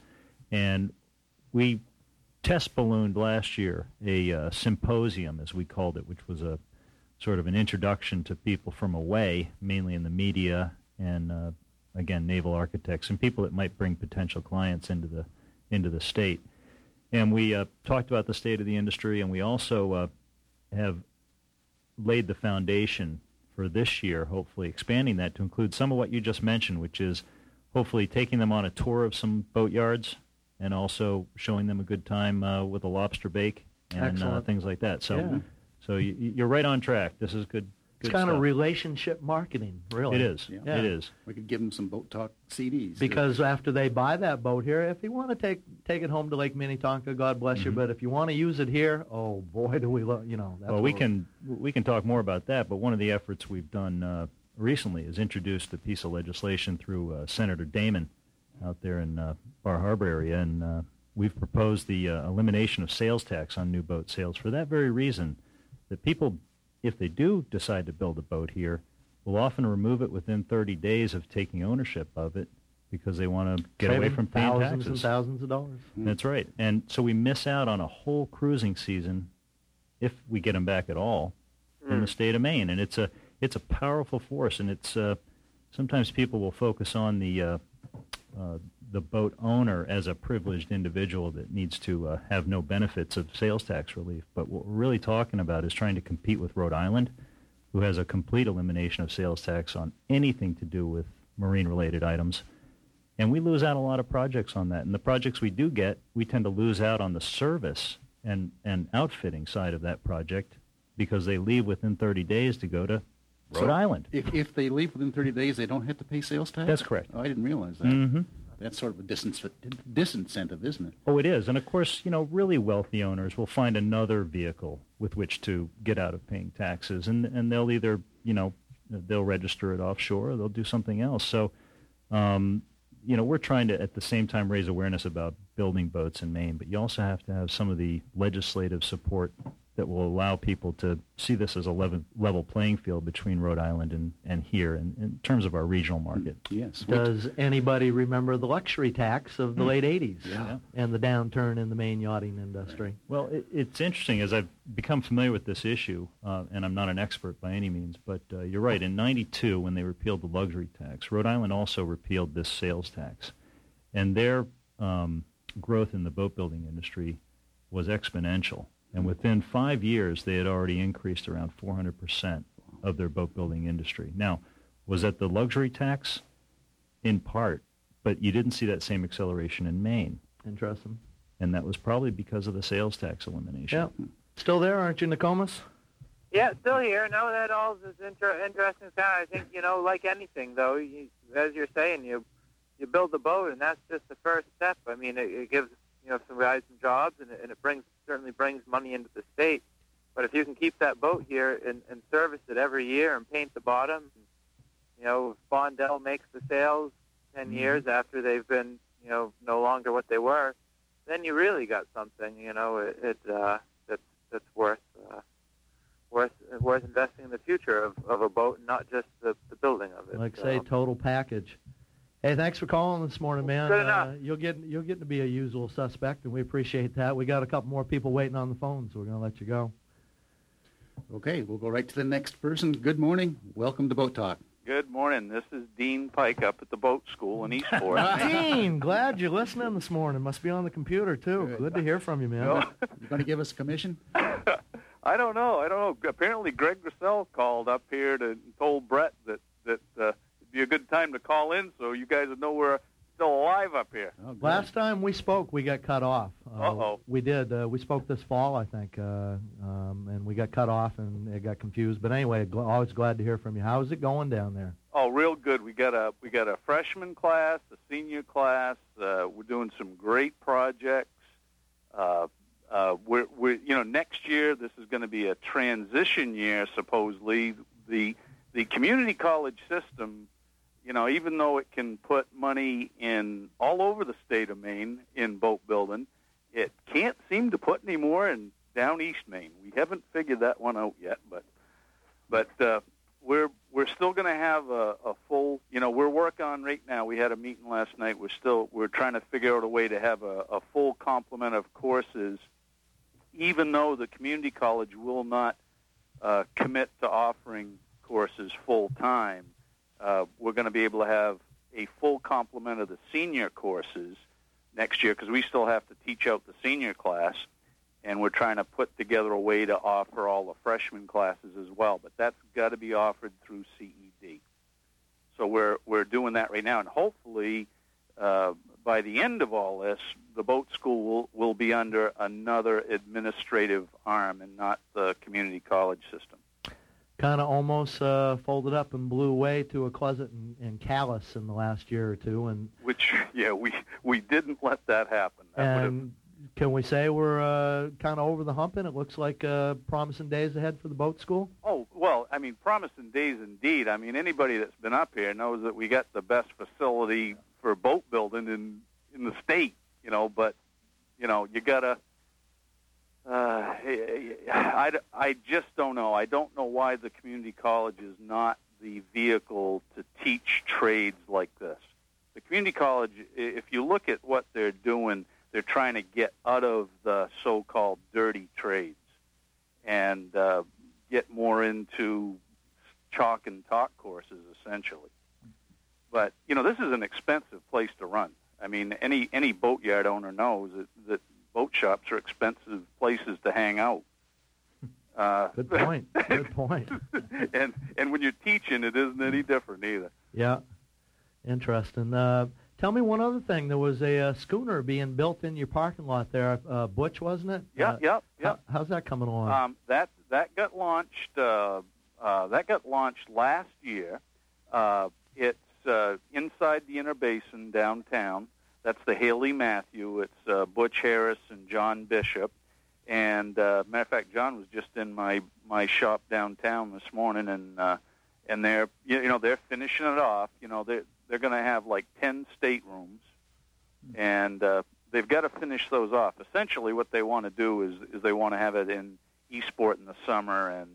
And we test ballooned last year a uh, symposium, as we called it, which was a sort of an introduction to people from away, mainly in the media and uh, again naval architects and people that might bring potential clients into the into the state. And we uh, talked about the state of the industry, and we also uh, have laid the foundation for this year, hopefully expanding that to include some of what you just mentioned, which is hopefully taking them on a tour of some boat yards and also showing them a good time uh, with a lobster bake and uh, things like that. So, Yeah. so you, you're right on track. This is good. It's good kind of relationship marketing, really. It is. Yeah. It is. We could give them some Boat Talk CDs. Because after they buy that boat here, if you want to take take it home to Lake Minnetonka, God bless you. Mhm. But if you want to use it here, oh boy, do we love you know. That's well, we can we can talk more about that. But one of the efforts we've done uh, recently is introduced a piece of legislation through uh, Senator Damon out there in uh, Bar Harbor area, and uh, we've proposed the uh, elimination of sales tax on new boat sales for that very reason. That people, if they do decide to build a boat here, will often remove it within 30 days of taking ownership of it because they want to get Save away from paying thousands taxes. and thousands of dollars. That's right. And so we miss out on a whole cruising season if we get them back at all in the state of Maine. And it's a it's a powerful force. And it's uh, sometimes people will focus on the uh, uh, the boat owner as a privileged individual that needs to uh, have no benefits of sales tax relief. But what we're really talking about is trying to compete with Rhode Island who has a complete elimination of sales tax on anything to do with marine-related items. And we lose out a lot of projects on that. And the projects we do get, we tend to lose out on the service and, and outfitting side of that project because they leave within 30 days to go to Rhode Island. If, if they leave within 30 days, they don't have to pay sales tax? That's correct. Oh, I didn't realize that. Mhm. That's sort of a disincentive, isn't it? Oh, it is. And of course, you know, really wealthy owners will find another vehicle with which to get out of paying taxes. And, and they'll either, you know, they'll register it offshore or they'll do something else. So, um, you know, we're trying to at the same time raise awareness about building boats in Maine, but you also have to have some of the legislative support that will allow people to see this as a level, level playing field between Rhode Island and, and here in, in terms of our regional market. Yes. Does anybody remember the luxury tax of the Hmm. late 80s Yeah. and the downturn in the Maine yachting industry? Well, it, it's interesting as I've become familiar with this issue, uh, and I'm not an expert by any means, but uh, you're right. In '92, when they repealed the luxury tax, Rhode Island also repealed this sales tax, and their um, growth in the boat building industry was exponential. And within five years, they had already increased around 400 percent of their boat building industry. Now, was that the luxury tax? In part, but you didn't see that same acceleration in Maine Interesting. and that was probably because of the sales tax elimination. Yeah. Still there, aren't you, Nokomis? Yeah, still here. No, that all is inter- interesting. Sound. I think you know, like anything, though, you, as you're saying, you you build the boat, and that's just the first step. I mean, it, it gives you know some guys some jobs, and it, and it brings certainly brings money into the state. But if you can keep that boat here and, and service it every year and paint the bottom, you know, if Bondell makes the sales 10 years after they've been you know no longer what they were, then you really got something. You know, it, it uh, that's that's worth. Uh, worth worth investing in the future of, of a boat, not just the, the building of it. Like So, say, total package. Hey, thanks for calling this morning, man. Good Uh, you'll get you'll get to be a usual suspect, and we appreciate that. We got a couple more people waiting on the phone, so we're going to let you go. Okay, we'll go right to the next person. Good morning. Welcome to Boat Talk. Good morning. This is Dean Pike up at the boat school in Eastport. Dean, glad you're listening this morning. Must be on the computer too. Good to hear from you, man. No. You going to give us a commission? I don't know. I don't know. Apparently, Greg Grissel called up here to and told Brett that that uh, it'd be a good time to call in, so you guys would know we're still alive up here. Oh. Last time we spoke, we got cut off. Uh, Uh-oh. We did. Uh, we spoke this fall, I think, uh, um, and we got cut off and it got confused. But anyway, gl- always glad to hear from you. How's it going down there? Oh, real good. We got a we got a freshman class, a senior class. Uh, we're doing some great projects. Uh, uh, we're, we're you know next year this is going to be a transition year supposedly. The the community college system, you know, even though it can put money in all over the state of Maine in boat building, it can't seem to put any more in down East Maine. We haven't figured that one out yet, but but uh, we're we're still going to have a, a full. You know, we're working on right now. We had a meeting last night. We're still we're trying to figure out a way to have a, a full complement of courses, even though the community college will not uh, commit to offering courses full time. Uh, we're going to be able to have a full complement of the senior courses next year because we still have to teach out the senior class and we're trying to put together a way to offer all the freshman classes as well. But that's got to be offered through CED. So we're we're doing that right now, and hopefully uh, by the end of all this, the boat school will, will be under another administrative arm and not the community college system. Kind of almost uh, folded up and blew away to a closet in, in Calais in the last year or two, and Which yeah, we we didn't let that happen. That and can we say we're uh, kind of over the hump, and it looks like uh, promising days ahead for the boat school? Oh, well, I mean, promising days indeed. I mean, anybody that's been up here knows that we got the best facility for boat building in in the state, you know, but you know, you got to uh, I, I just don't know. I don't know why the community college is not the vehicle to teach trades like this. The community college, if you look at what they're doing, they're trying to get out of the so-called dirty trades and uh, get more into chalk and talk courses, essentially. But you know, this is an expensive place to run. I mean, any any boatyard owner knows that, that boat shops are expensive places to hang out. Uh, Good point. Good point. and and when you're teaching, it isn't any different either. Yeah, interesting. Uh, tell me one other thing. There was a, uh schooner being built in your parking lot there, uh, Butch, wasn't it? Yeah, Uh, yep, yep. how- how's that coming along? Um, that that got launched. Uh, uh, that got launched last year. Uh, it's uh, inside the Inner Basin downtown. That's the Haley Matthew. It's uh, Butch Harris and John Bishop. And uh, matter of fact, John was just in my my shop downtown this morning, and uh, and they're you know they're finishing it off. You know they're they're going to have like ten staterooms, and uh, they've got to finish those off. Essentially, what they want to do is is they want to have it in Eastport in the summer and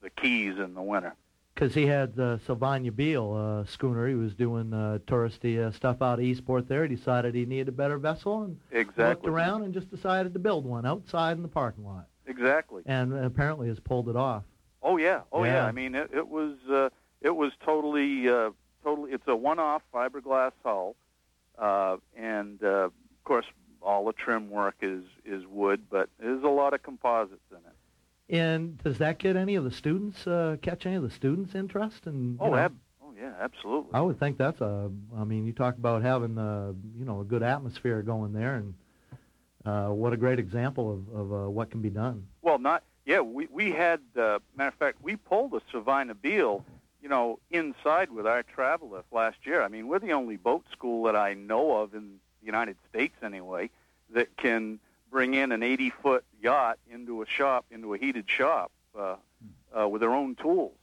the Keys in the winter. Because he had uh, Sylvina Beal uh, schooner. He was doing uh, touristy uh, stuff out of Eastport there. He decided he needed a better vessel and looked Exactly. around and just decided to build one outside in the parking lot. Exactly. And apparently has pulled it off. Oh yeah. Oh yeah. Yeah. I mean, it, it was uh, it was totally uh, totally. It's a one-off fiberglass hull, uh, and uh, of course, all the trim work is is wood, but there's a lot of composites in it. And does that get any of the students, uh, catch any of the students' interest? And Oh, know, ab- oh yeah, absolutely. I would think that's a. I mean, you talk about having uh, you know a good atmosphere going there, and uh, what a great example of, of uh, what can be done. Well, not yeah. We we had uh, matter of fact, we pulled a Savannah Beale, you know, inside with our travel lift last year. I mean, we're the only boat school that I know of in the United States anyway that can bring in an 80 foot yacht into a shop, into a heated shop uh, uh, with their own tools.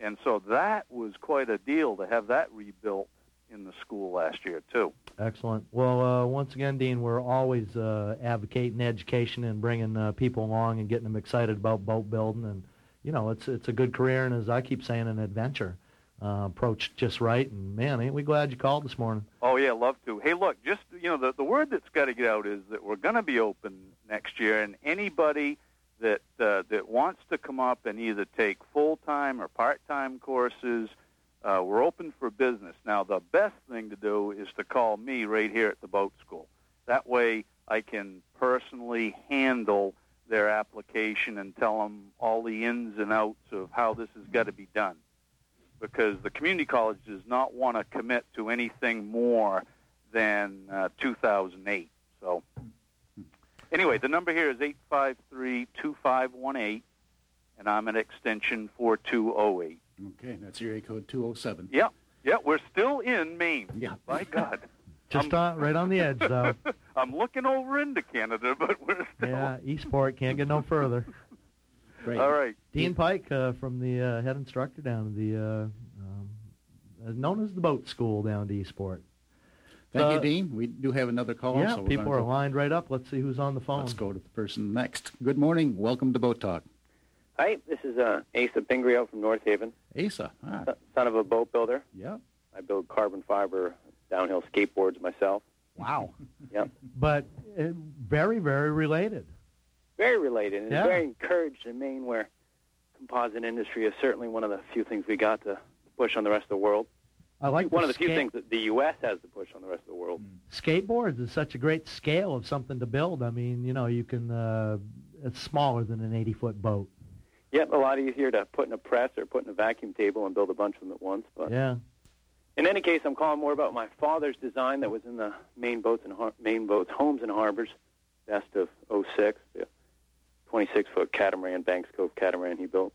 And so that was quite a deal to have that rebuilt in the school last year too. Excellent. Well, uh, once again, Dean, we're always uh, advocating education and bringing uh, people along and getting them excited about boat building. And you know, it's it's a good career, and as I keep saying, an adventure. Uh, approached just right, and man, ain't we glad you called this morning? Oh yeah, love to. Hey, look, just you know, the the word that's got to get out is that we're going to be open next year, and anybody that uh, that wants to come up and either take full time or part time courses, uh, we're open for business. Now, the best thing to do is to call me right here at the boat school. That way, I can personally handle their application and tell them all the ins and outs of how this has got to be done because the community college does not want to commit to anything more than uh, 2008. So, anyway, the number here is 853-2518, and I'm at extension 4208. Okay, that's your area code 207. Yeah, yeah, we're still in Maine. Yeah. By God. Just on, right on the edge, though. I'm looking over into Canada, but we're still. yeah, Eastport can't get no further. Great. All right. Dean Pike uh, from the uh, head instructor down at the uh, um, uh, known as the boat school down to Eastport. Thank Uh, you, Dean. We do have another call. yeah, so we're people gonna are go- lined right up. Let's see who's on the phone. Let's go to the person next. Good morning. Welcome to Boat Talk. Hi, this is uh, Asa Pingree from North Haven, Asa. Ah, son- son of a boat builder. yeah. I build carbon fiber downhill skateboards myself. Wow. Yep. But uh, very, very related. Very related and Yeah. very encouraged in Maine where composite industry is certainly one of the few things we got to push on the rest of the world. I like one of the few things that the U.S. has to push on the rest of the world. skateboards is such a great scale of something to build. I mean, you know, you can. Uh, it's smaller than an 80 foot boat. Yep, a lot easier to put in a press or put in a vacuum table and build a bunch of them at once. But Yeah. in any case, I'm calling more about my father's design that was in the Maine boats and har- Maine boats homes and harbors, best of '06. The 26 foot catamaran, Banks Cove catamaran he built.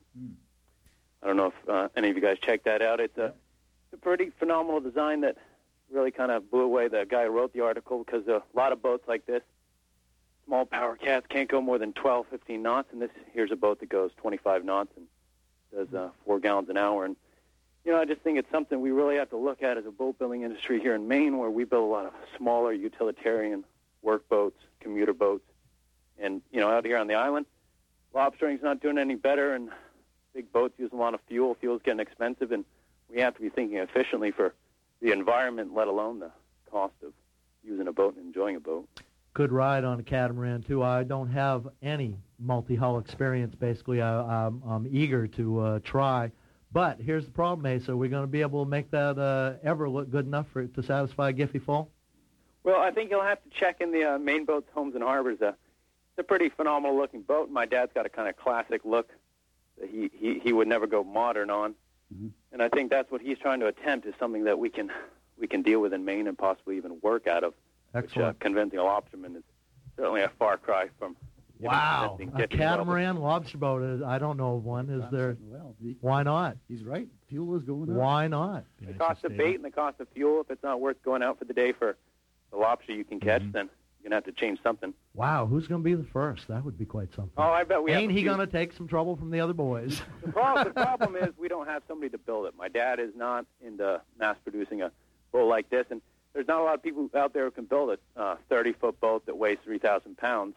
I don't know if uh, any of you guys checked that out. It's a, it's a pretty phenomenal design that really kind of blew away the guy who wrote the article because a lot of boats like this, small power cats can't go more than 12, 15 knots, and this here's a boat that goes 25 knots and does uh, four gallons an hour. And you know, I just think it's something we really have to look at as a boat building industry here in Maine, where we build a lot of smaller utilitarian work boats, commuter boats, and you know, out here on the island, lobstering's not doing any better, and big boats use a lot of fuel. Fuel's getting expensive, and we have to be thinking efficiently for the environment, let alone the cost of using a boat and enjoying a boat. Good ride on a catamaran too. I don't have any multi-hull experience. Basically, I, I'm, I'm eager to uh, try. But here's the problem, Asa. We're going to be able to make that uh, ever look good enough for to satisfy Giffy Fall? Well, I think you'll have to check in the uh, Maine boats, homes, and harbors. Uh, it's a pretty phenomenal looking boat. My dad's got a kind of classic look that he, he, he would never go modern on. Mhm. And I think that's what he's trying to attempt is something that we can we can deal with in Maine and possibly even work out of. Which, uh, Excellent. convincing a lobsterman is certainly a far cry from. you know, wow. A Dick and catamaran lobster boat. Is, I don't know of one. Is there? Well, he- Why not? he's right. Fuel is going up. Why not? The cost of bait and the cost of fuel, if it's not worth going out for the day for the lobster you can catch, Mhm. then you're going to have to change something. Wow. Who's going to be the first? That would be quite something. Oh, I bet we Ain't he to take some trouble from the other boys? The problem, the problem is we don't have somebody to build it. My dad is not into mass producing a boat like this, and there's not a lot of people out there who can build a uh, 30 foot boat that weighs 3,000 pounds,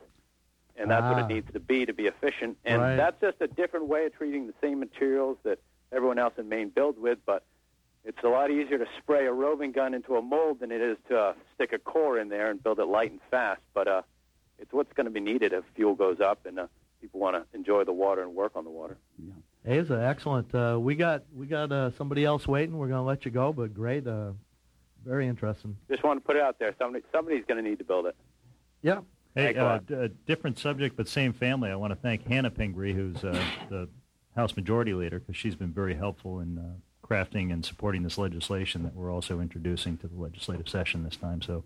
and that's what Ah. it needs to be to be efficient. And Right. that's just a different way of treating the same materials that everyone else in Maine builds with, but it's a lot easier to spray a roving gun into a mold than it is to uh, stick a core in there and build it light and fast. But uh, it's what's going to be needed if fuel goes up and uh, people want to enjoy the water and work on the water. Yeah, Asa, excellent. Uh, we got we got uh, somebody else waiting. We're going to let you go, but great. Uh, very interesting. Just want to put it out there. Somebody, somebody's going to need to build it. Yeah. Hey, Thanks a uh, d- a different subject, but same family. I want to thank Hannah Pingree, who's uh, the House Majority Leader, because she's been very helpful in uh, crafting and supporting this legislation that we're also introducing to the legislative session this time. So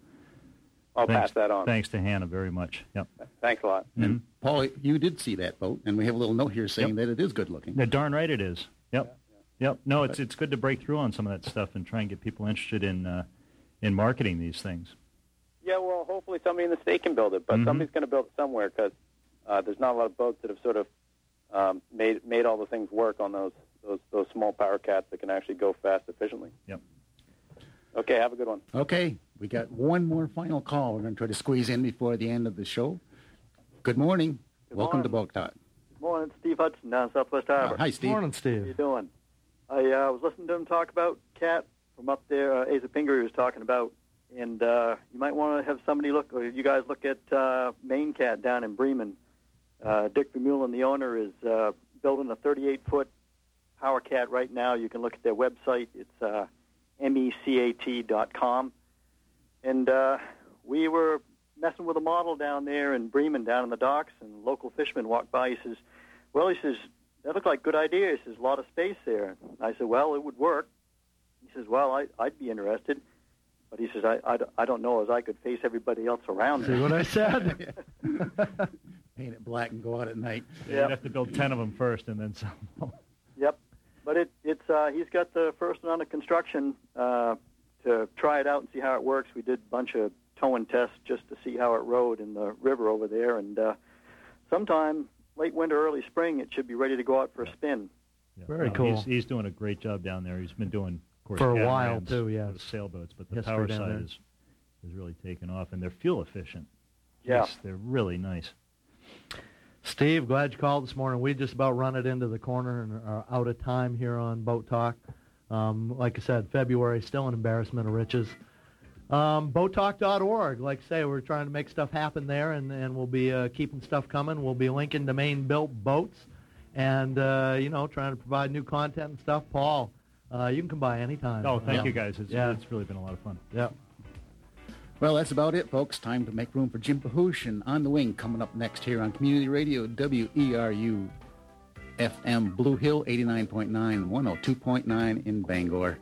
I'll thanks, pass that on. Thanks to Hannah very much. Yep. Thanks a lot. And Paul, you did see that boat, and we have a little note here saying that it is good looking. Yeah, darn right it is. Yep. Yep. No, it's it's good to break through on some of that stuff and try and get people interested in uh, in marketing these things. Yeah, well, hopefully somebody in the state can build it, but Mhm. somebody's going to build it somewhere because uh, there's not a lot of boats that have sort of um, made made all the things work on those those those small power cats that can actually go fast efficiently. Yep. Okay, have a good one. Okay, we got one more final call. We're going to try to squeeze in before the end of the show. Good morning. Good Welcome morning. to Boat Talk. Morning, Steve Hudson down Southwest Harbor. Uh, hi, Steve. Morning, Steve. How you doing? I uh, was listening to him talk about cat from up there. Uh, Asa Pingree was talking about, and uh, you might want to have somebody look, or you guys look at uh, Maine Cat down in Bremen. Uh, Dick Vermeulen, the owner, is uh, building a 38-foot power cat right now. You can look at their website. It's uh, mecat.com. And uh, we were messing with a model down there in Bremen, down in the docks, and a local fisherman walked by. He says, "Well, he says that looked like a good idea." He says, "A lot of space there." I said, "Well, it would work." He says, "Well, I, I'd be interested." But he says, I, I, I don't know as I could face everybody else around See what I said? Paint it black and go out at night. Yeah. You'd have to build ten of them first and then some. Yep. But it, it's uh, he's got the first one under construction uh, to try it out and see how it works. We did a bunch of towing tests just to see how it rode in the river over there, and uh, sometime late winter, early spring, it should be ready to go out for a spin. Yeah. Very No, cool. He's, he's doing a great job down there. He's been doing of course, For a while, too, yes. those sailboats, but the History power side there. is is really taken off, and they're fuel efficient. Yeah. Jeez, they're really nice. Steve, glad you called this morning. We just about run it into the corner and are out of time here on Boat Talk. Um, like I said, February still an embarrassment of riches. Um, boattalk.org. Like I say, we're trying to make stuff happen there, and, and we'll be uh, keeping stuff coming. We'll be linking to Maine built boats, and uh, you know, trying to provide new content and stuff. Paul, uh, you can come by anytime. Oh, thank Uh, you guys. It's, yeah. it's really been a lot of fun. Yeah. Well, that's about it, folks. Time to make room for Jim Pahoosh and On the Wing coming up next here on Community Radio WERU FM Blue Hill 89.9, 102.9 in Bangor.